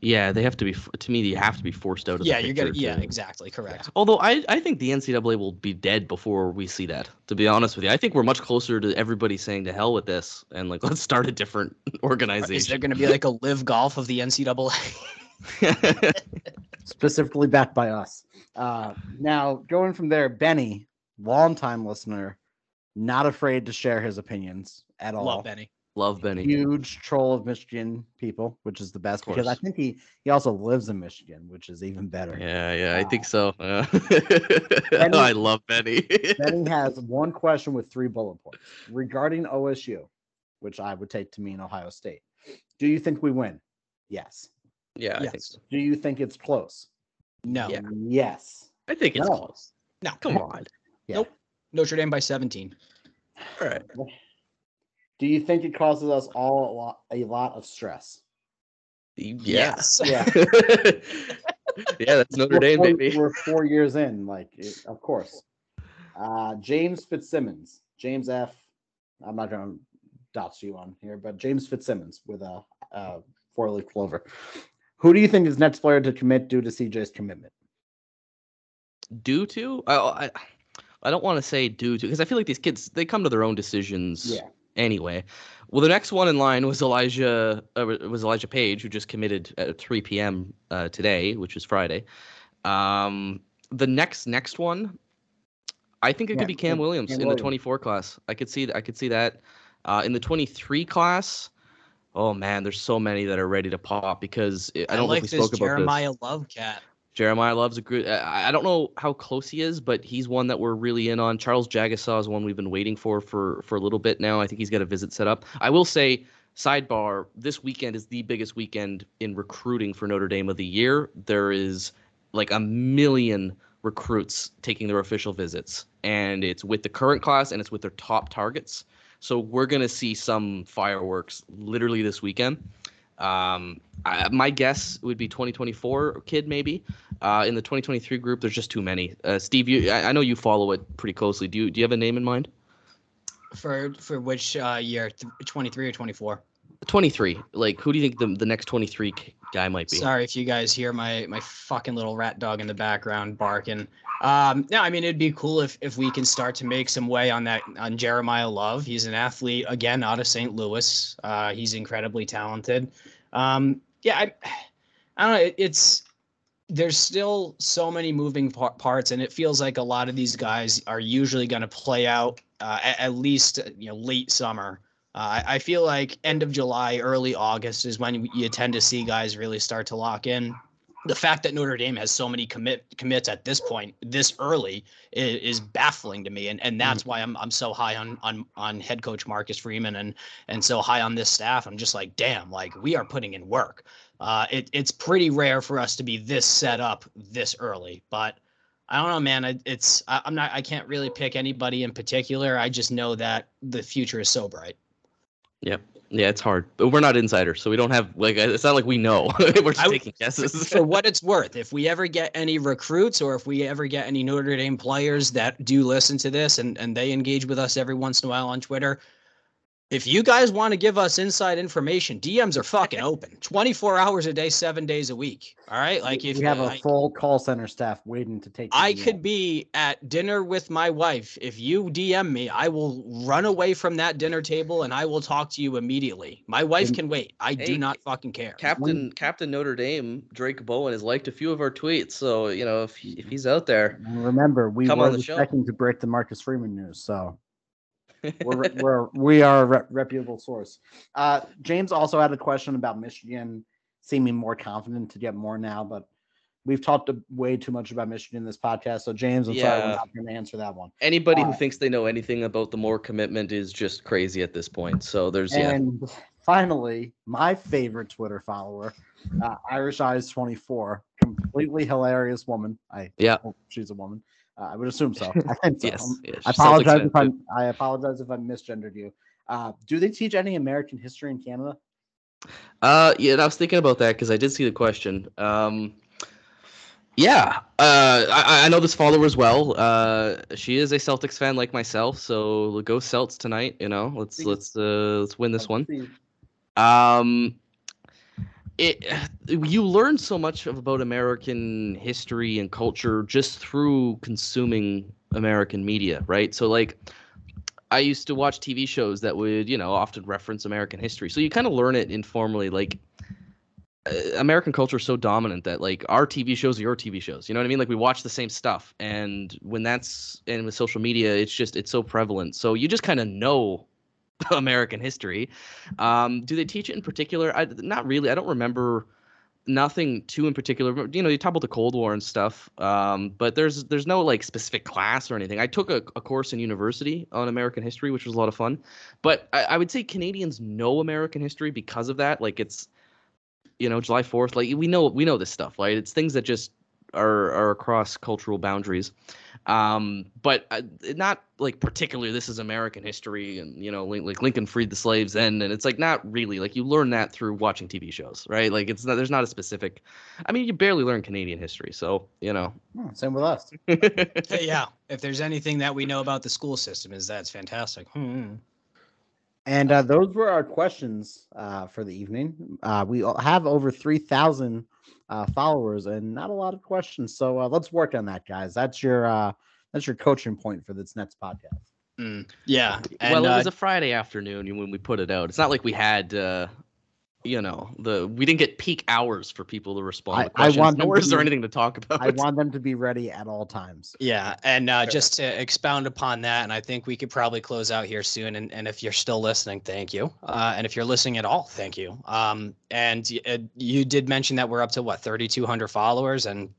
Yeah, they have to be. To me, you have to be forced out of. Yeah, the you're gonna. picture Yeah, exactly. Correct. Although I, I think the NCAA will be dead before we see that. To be honest with you, I think we're much closer to everybody saying to hell with this and like let's start a different organization. Is there going to be like a live golf of the NCAA? specifically backed by us. Uh, now, going from there, Benny, longtime listener, not afraid to share his opinions at all. Love Benny. Love Benny. Huge troll of Michigan people, which is the best because I think he he also lives in Michigan, which is even better. Yeah, yeah, I think so. Yeah. Benny- I love Benny. Benny has one question with three bullet points regarding OSU, which I would take to mean Ohio State. Do you think we win? Yes. yeah, I think Yes. so. Do you think it's close? No. Yeah. Yes. I think it's No. close. No. Come on. Yeah. Nope. Notre Dame by 17. All right. Do you think it causes us all a lot, a lot of stress? Yes. Yeah. yeah, that's Notre we're Dame, four, baby. We're four years in, like, it- of course. Uh, James Fitzsimmons, James F. I'm not going to dots you on here, but James Fitzsimmons with a, a four leaf clover. Who do you think is next player to commit due to CJ's commitment? Due to? I, I, I don't want to say due to because I feel like these kids they come to their own decisions. Yeah. Anyway, well, the next one in line was Elijah uh, was Elijah Page, who just committed at 3 p.m. Uh, today, which is Friday. Um, the next next one, I think it Yeah, could be Cam Cam- Williams Cam in Williams. the 24 class. I could see that I could see that. Uh, in the 23 class, oh man, there's so many that are ready to pop because I I, don't like know if we this spoke about this. Jeremiyah Love cat. Jeremiyah loves a good. I don't know how close he is, but he's one that we're really in on. Charles Jagusah is one we've been waiting for for for a little bit now. I think he's got a visit set up. I will say, sidebar: this weekend is the biggest weekend in recruiting for Notre Dame of the year. There is like a million recruits taking their official visits, and it's with the current class and it's with their top targets. So we're gonna see some fireworks literally this weekend. Um, I, my guess would be 2024 kid maybe. Uh, in the 2023 group, there's just too many. Uh, Steve, you, I, I know you follow it pretty closely. Do you do you have a name in mind? For for which uh, year? Th- 23 or 24? 23. Like, who do you think the the next 23 guy might be? Sorry if you guys hear my my fucking little rat dog in the background barking. Um, no, I mean it'd be cool if if we can start to make some way on that on Jeremiyah Love. He's an athlete again out of St. Louis. Uh, he's incredibly talented. Um, yeah, I, I don't know. It, it's there's still so many moving par- parts, and it feels like a lot of these guys are usually going to play out uh, at, at least you know late summer. Uh, I, I feel like end of July, early August is when you tend to see guys really start to lock in. The fact that Notre Dame has so many commit commits at this point, this early, is, is baffling to me, and and that's why I'm I'm so high on on on head coach Marcus Freeman and and so high on this staff. I'm just like, damn, like we are putting in work. Uh, it, it's pretty rare for us to be this set up this early, but I don't know, man. I, it's I, I'm not. I can't really pick anybody in particular. I just know that the future is so bright. Yep. Yeah, it's hard, but we're not insiders, so we don't have like it's not like we know. we're just I- taking guesses. For what it's worth, if we ever get any recruits or if we ever get any Notre Dame players that do listen to this and and they engage with us every once in a while on Twitter. If you guys want to give us inside information, DMs are fucking open 24 hours a day, seven days a week. All right. Like if you have a I- full call center staff waiting to take. I the, could be at dinner with my wife. If you DM me, I will run away from that dinner table and I will talk to you immediately. My wife Then- can wait. I Hey, do not fucking care. Captain Captain Notre Dame Drake Bowen has liked a few of our tweets, so you know if he, if he's out there, remember, we Come were on the show. expecting to break the Marcus Freeman news, so we're, we're we are a re- reputable source. Uh, James also had a question about Michigan seeming more confident to get more now, but we've talked way too much about Michigan in this podcast. So James, I'm sorry, we're not going to answer that one. anybody who Uh, thinks they know anything about the more commitment is just crazy at this point. So there's yeah. And finally, my favorite Twitter follower, uh, Irish Eyes 24, completely hilarious woman. I Yeah. she's a woman. Uh, I would assume so. I so. Yes, Um, yes, I apologize if. I'm I apologize if I misgendered you. Uh, do they teach any American history in Canada? Uh, yeah, and I was thinking about that because I did see the question. Um, yeah, uh, I, I know this follower as well. Uh, she is a Celtics fan like myself, so go Celts tonight. You know, let's let's uh, let's win this one. Um, it you learn so much about American history and culture just through consuming American media, right? So like I used to watch TV shows that would, you know, often reference American history. So you kind of learn it informally like uh, American culture is so dominant that like our TV shows are your TV shows. You know what I mean? Like we watch the same stuff and when that's and with social media it's just it's so prevalent. So you just kind of know American history. Um, do they teach it in particular? I not really. I don't remember nothing too in particular. You know, you talk about the Cold War and stuff, um, but there's there's no like specific class or anything. I took a, a course in university on American history, which was a lot of fun. But I, I would say Canadians know American history because of that. Like it's you know July Fourth. Like we know we know this stuff. Right? It's things that just are are across cultural boundaries um but uh, not like particularly this is american history and you know like lincoln freed the slaves then and it's like not really like you learn that through watching tv shows right like it's not there's not a specific i mean you barely learn canadian history so you know hmm, same with us. Hey, yeah. If there's anything that we know about the school system, is that's fantastic. Hmm. And uh, those were our questions uh, for the evening. Uh, we have over 3,000 uh, followers and not a lot of questions. So uh, let's work on that, guys. That's your uh, that's your coaching point for this next podcast. Mm, yeah. And, well, it uh, was a Friday afternoon when we put it out. It's not like we had, uh, you know, the we didn't get peak hours for people to respond. I- with I want them nor is there be- anything to talk about. I want them to be ready at all times. Yeah, and uh, just to expound upon that, and I think we could probably close out here soon. And, and if you're still listening, thank you. Uh, and if you're listening at all, thank you. Um, and y- uh, you did mention that we're up to what 3,200 followers, and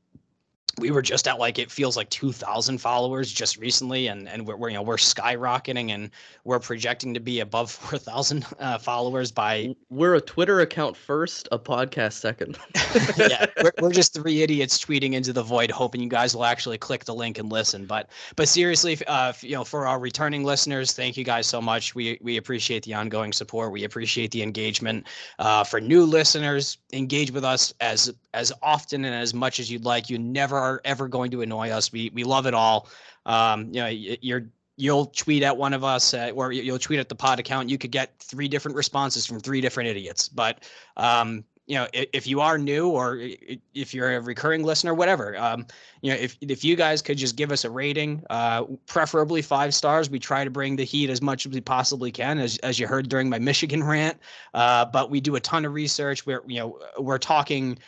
we were just at like it feels like 2,000 followers just recently, and and we're, we're you know we're skyrocketing, and we're projecting to be above 4,000 uh, followers by We're a Twitter account first, a podcast second. yeah, we're, we're just three idiots tweeting into the void, hoping you guys will actually click the link and listen. But but seriously, uh, you know, for our returning listeners, thank you guys so much. We we appreciate the ongoing support. We appreciate the engagement. Uh, for new listeners, engage with us as as often and as much as you'd like. You never are ever going to annoy us. We we love it all. Um, you know, you're you'll tweet at one of us uh, or you- you'll tweet at the pod account. You could get three different responses from three different idiots. But um, you know if, if you are new or if you're a recurring listener whatever um, you know if, if you guys could just give us a rating uh, preferably five stars. We try to bring the heat as much as we possibly can as, as you heard during my michigan rant. Uh, but we do a ton of research. We're you know we're talking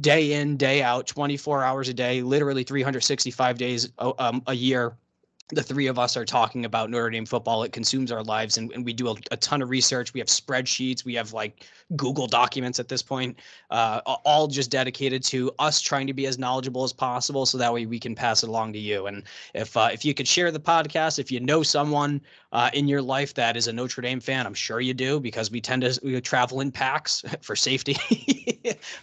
day in day out 24 hours a day literally 365 days a, um, a year the three of us are talking about Notre Dame football. It consumes our lives, and, and we do a, a ton of research. We have spreadsheets, we have like Google documents at this point, uh, all just dedicated to us trying to be as knowledgeable as possible, so that way we can pass it along to you. And if uh, if you could share the podcast, if you know someone uh, in your life that is a Notre Dame fan, I'm sure you do because we tend to we travel in packs for safety.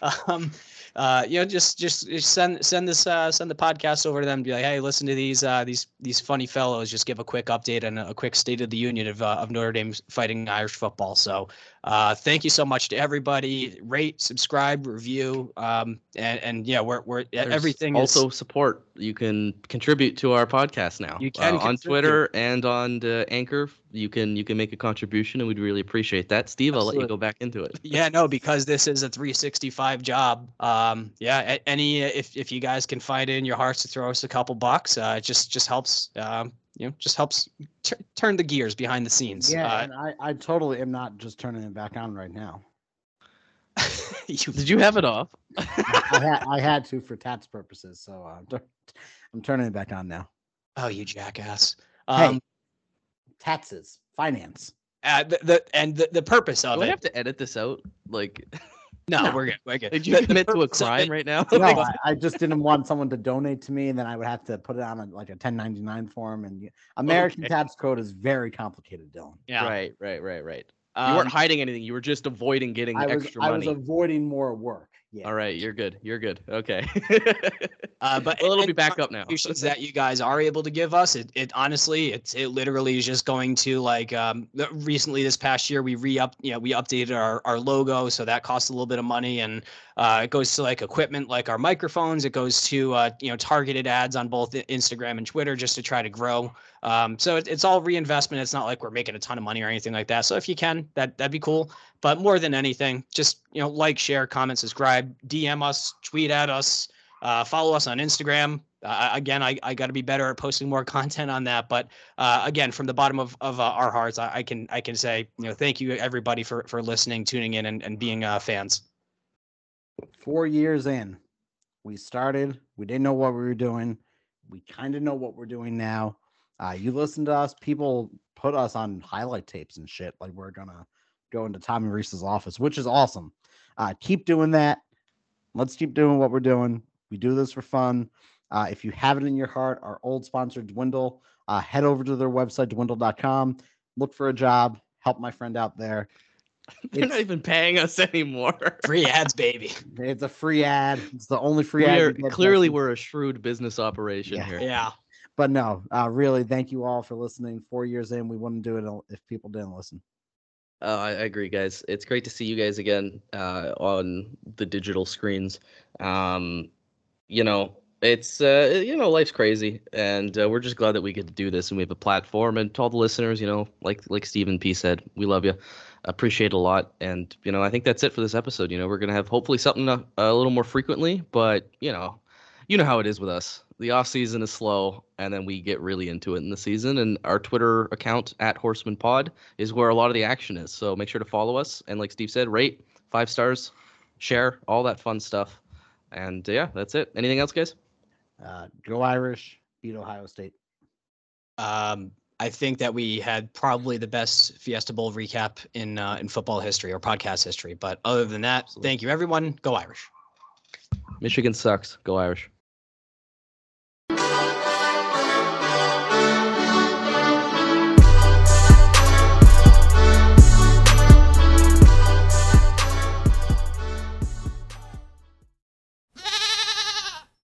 um, uh, you know, just just send send this uh, send the podcast over to them. Be like, hey, listen to these uh, these these funny fellows. Just give a quick update and a quick state of the union of uh, of Notre Dame fighting Irish football. So, uh, thank you so much to everybody. Rate, subscribe, review, um, and and yeah, we're we're There's everything is also support. You can contribute to our podcast now. You can uh, on. Twitter and on the Anchor. You can you can make a contribution, and we'd really appreciate that. Steve, I'll let you go back into it. yeah no because this is a 365 job um yeah any if if you guys can find it in your hearts to throw us a couple bucks uh it just just helps um you know just helps t- turn the gears behind the scenes Yeah, uh, and I, I totally am not just turning it back on right now. you, Did you have it off? I, had I had to for tats purposes, so uh, I'm, tur- I'm turning it back on now. oh you jackass Hey. um Tatses, finance. uh, the, the and the, the purpose of Do I have to edit this out? Like, no, No. we're good we're good did you The- the commit to a crime right now? No, I, I just didn't want someone to donate to me, and then I would have to put it on a, like a 1099 form. And American Okay. tax code is very complicated, Dylan. yeah Right, right, right, right. You um, weren't hiding anything. You were just avoiding getting I was extra money. I was avoiding more work. Yeah. All right, you're good. You're good. Okay. Uh, but well, it'll be back up now. that you guys are able to give us, it, it honestly, it's it literally is just going to like um recently this past year we re up you know we updated our our logo, so that costs a little bit of money, and uh, it goes to like equipment like our microphones. It goes to uh, you know targeted ads on both Instagram and Twitter just to try to grow. Um, so it, it's all reinvestment. It's not like we're making a ton of money or anything like that. So if you can, that that'd be cool. But more than anything, just you know like, share, comment, subscribe, DM us, tweet at us. Uh, follow us on Instagram. Uh, again, I, I got to be better at posting more content on that. But uh, again, from the bottom of, of uh, our hearts, I, I can I can say you know thank you everybody for for listening, tuning in, and, and being uh, fans. Four years in, we started. We didn't know what we were doing. We kind of know what we're doing now. Uh, you listen to us. People put us on highlight tapes and shit. Like we're gonna go into Tommy Rees's office, which is awesome. Uh, keep doing that. Let's keep doing what we're doing. We do this for fun. Uh, if you have it in your heart, our old sponsor, Dwindle, uh, head over to their website, dwindle.com. Look for a job. Help my friend out there. They're not even paying us anymore. Free ads, baby. It's a free ad. It's the only free we ad. are, clearly, Justin. we're a shrewd business operation Yeah. here. Yeah. But no, uh, really, thank you all for listening. Four years in, we wouldn't do it if people didn't listen. Uh, I, agree, guys. It's great to see you guys again uh, on the digital screens. Um, you know, it's uh, you know, life's crazy, and uh, we're just glad that we get to do this, and we have a platform. And to all the listeners, you know, like like Stephen P said, we love you, appreciate a lot, and you know, I think that's it for this episode. You know, we're gonna have hopefully something a, a little more frequently, but you know, you know how it is with us. The off season is slow, and then we get really into it in the season. And our Twitter account at Horseman Pod is where a lot of the action is. So make sure to follow us. And like Steve said, rate five stars, share all that fun stuff. And uh, yeah, that's it. Anything else, guys? Uh, go Irish, beat Ohio State. Um, I think that we had probably the best Fiesta Bowl recap in uh, in football history or podcast history. But other than that, Absolutely. thank you, everyone. Go Irish. Michigan sucks. Go Irish.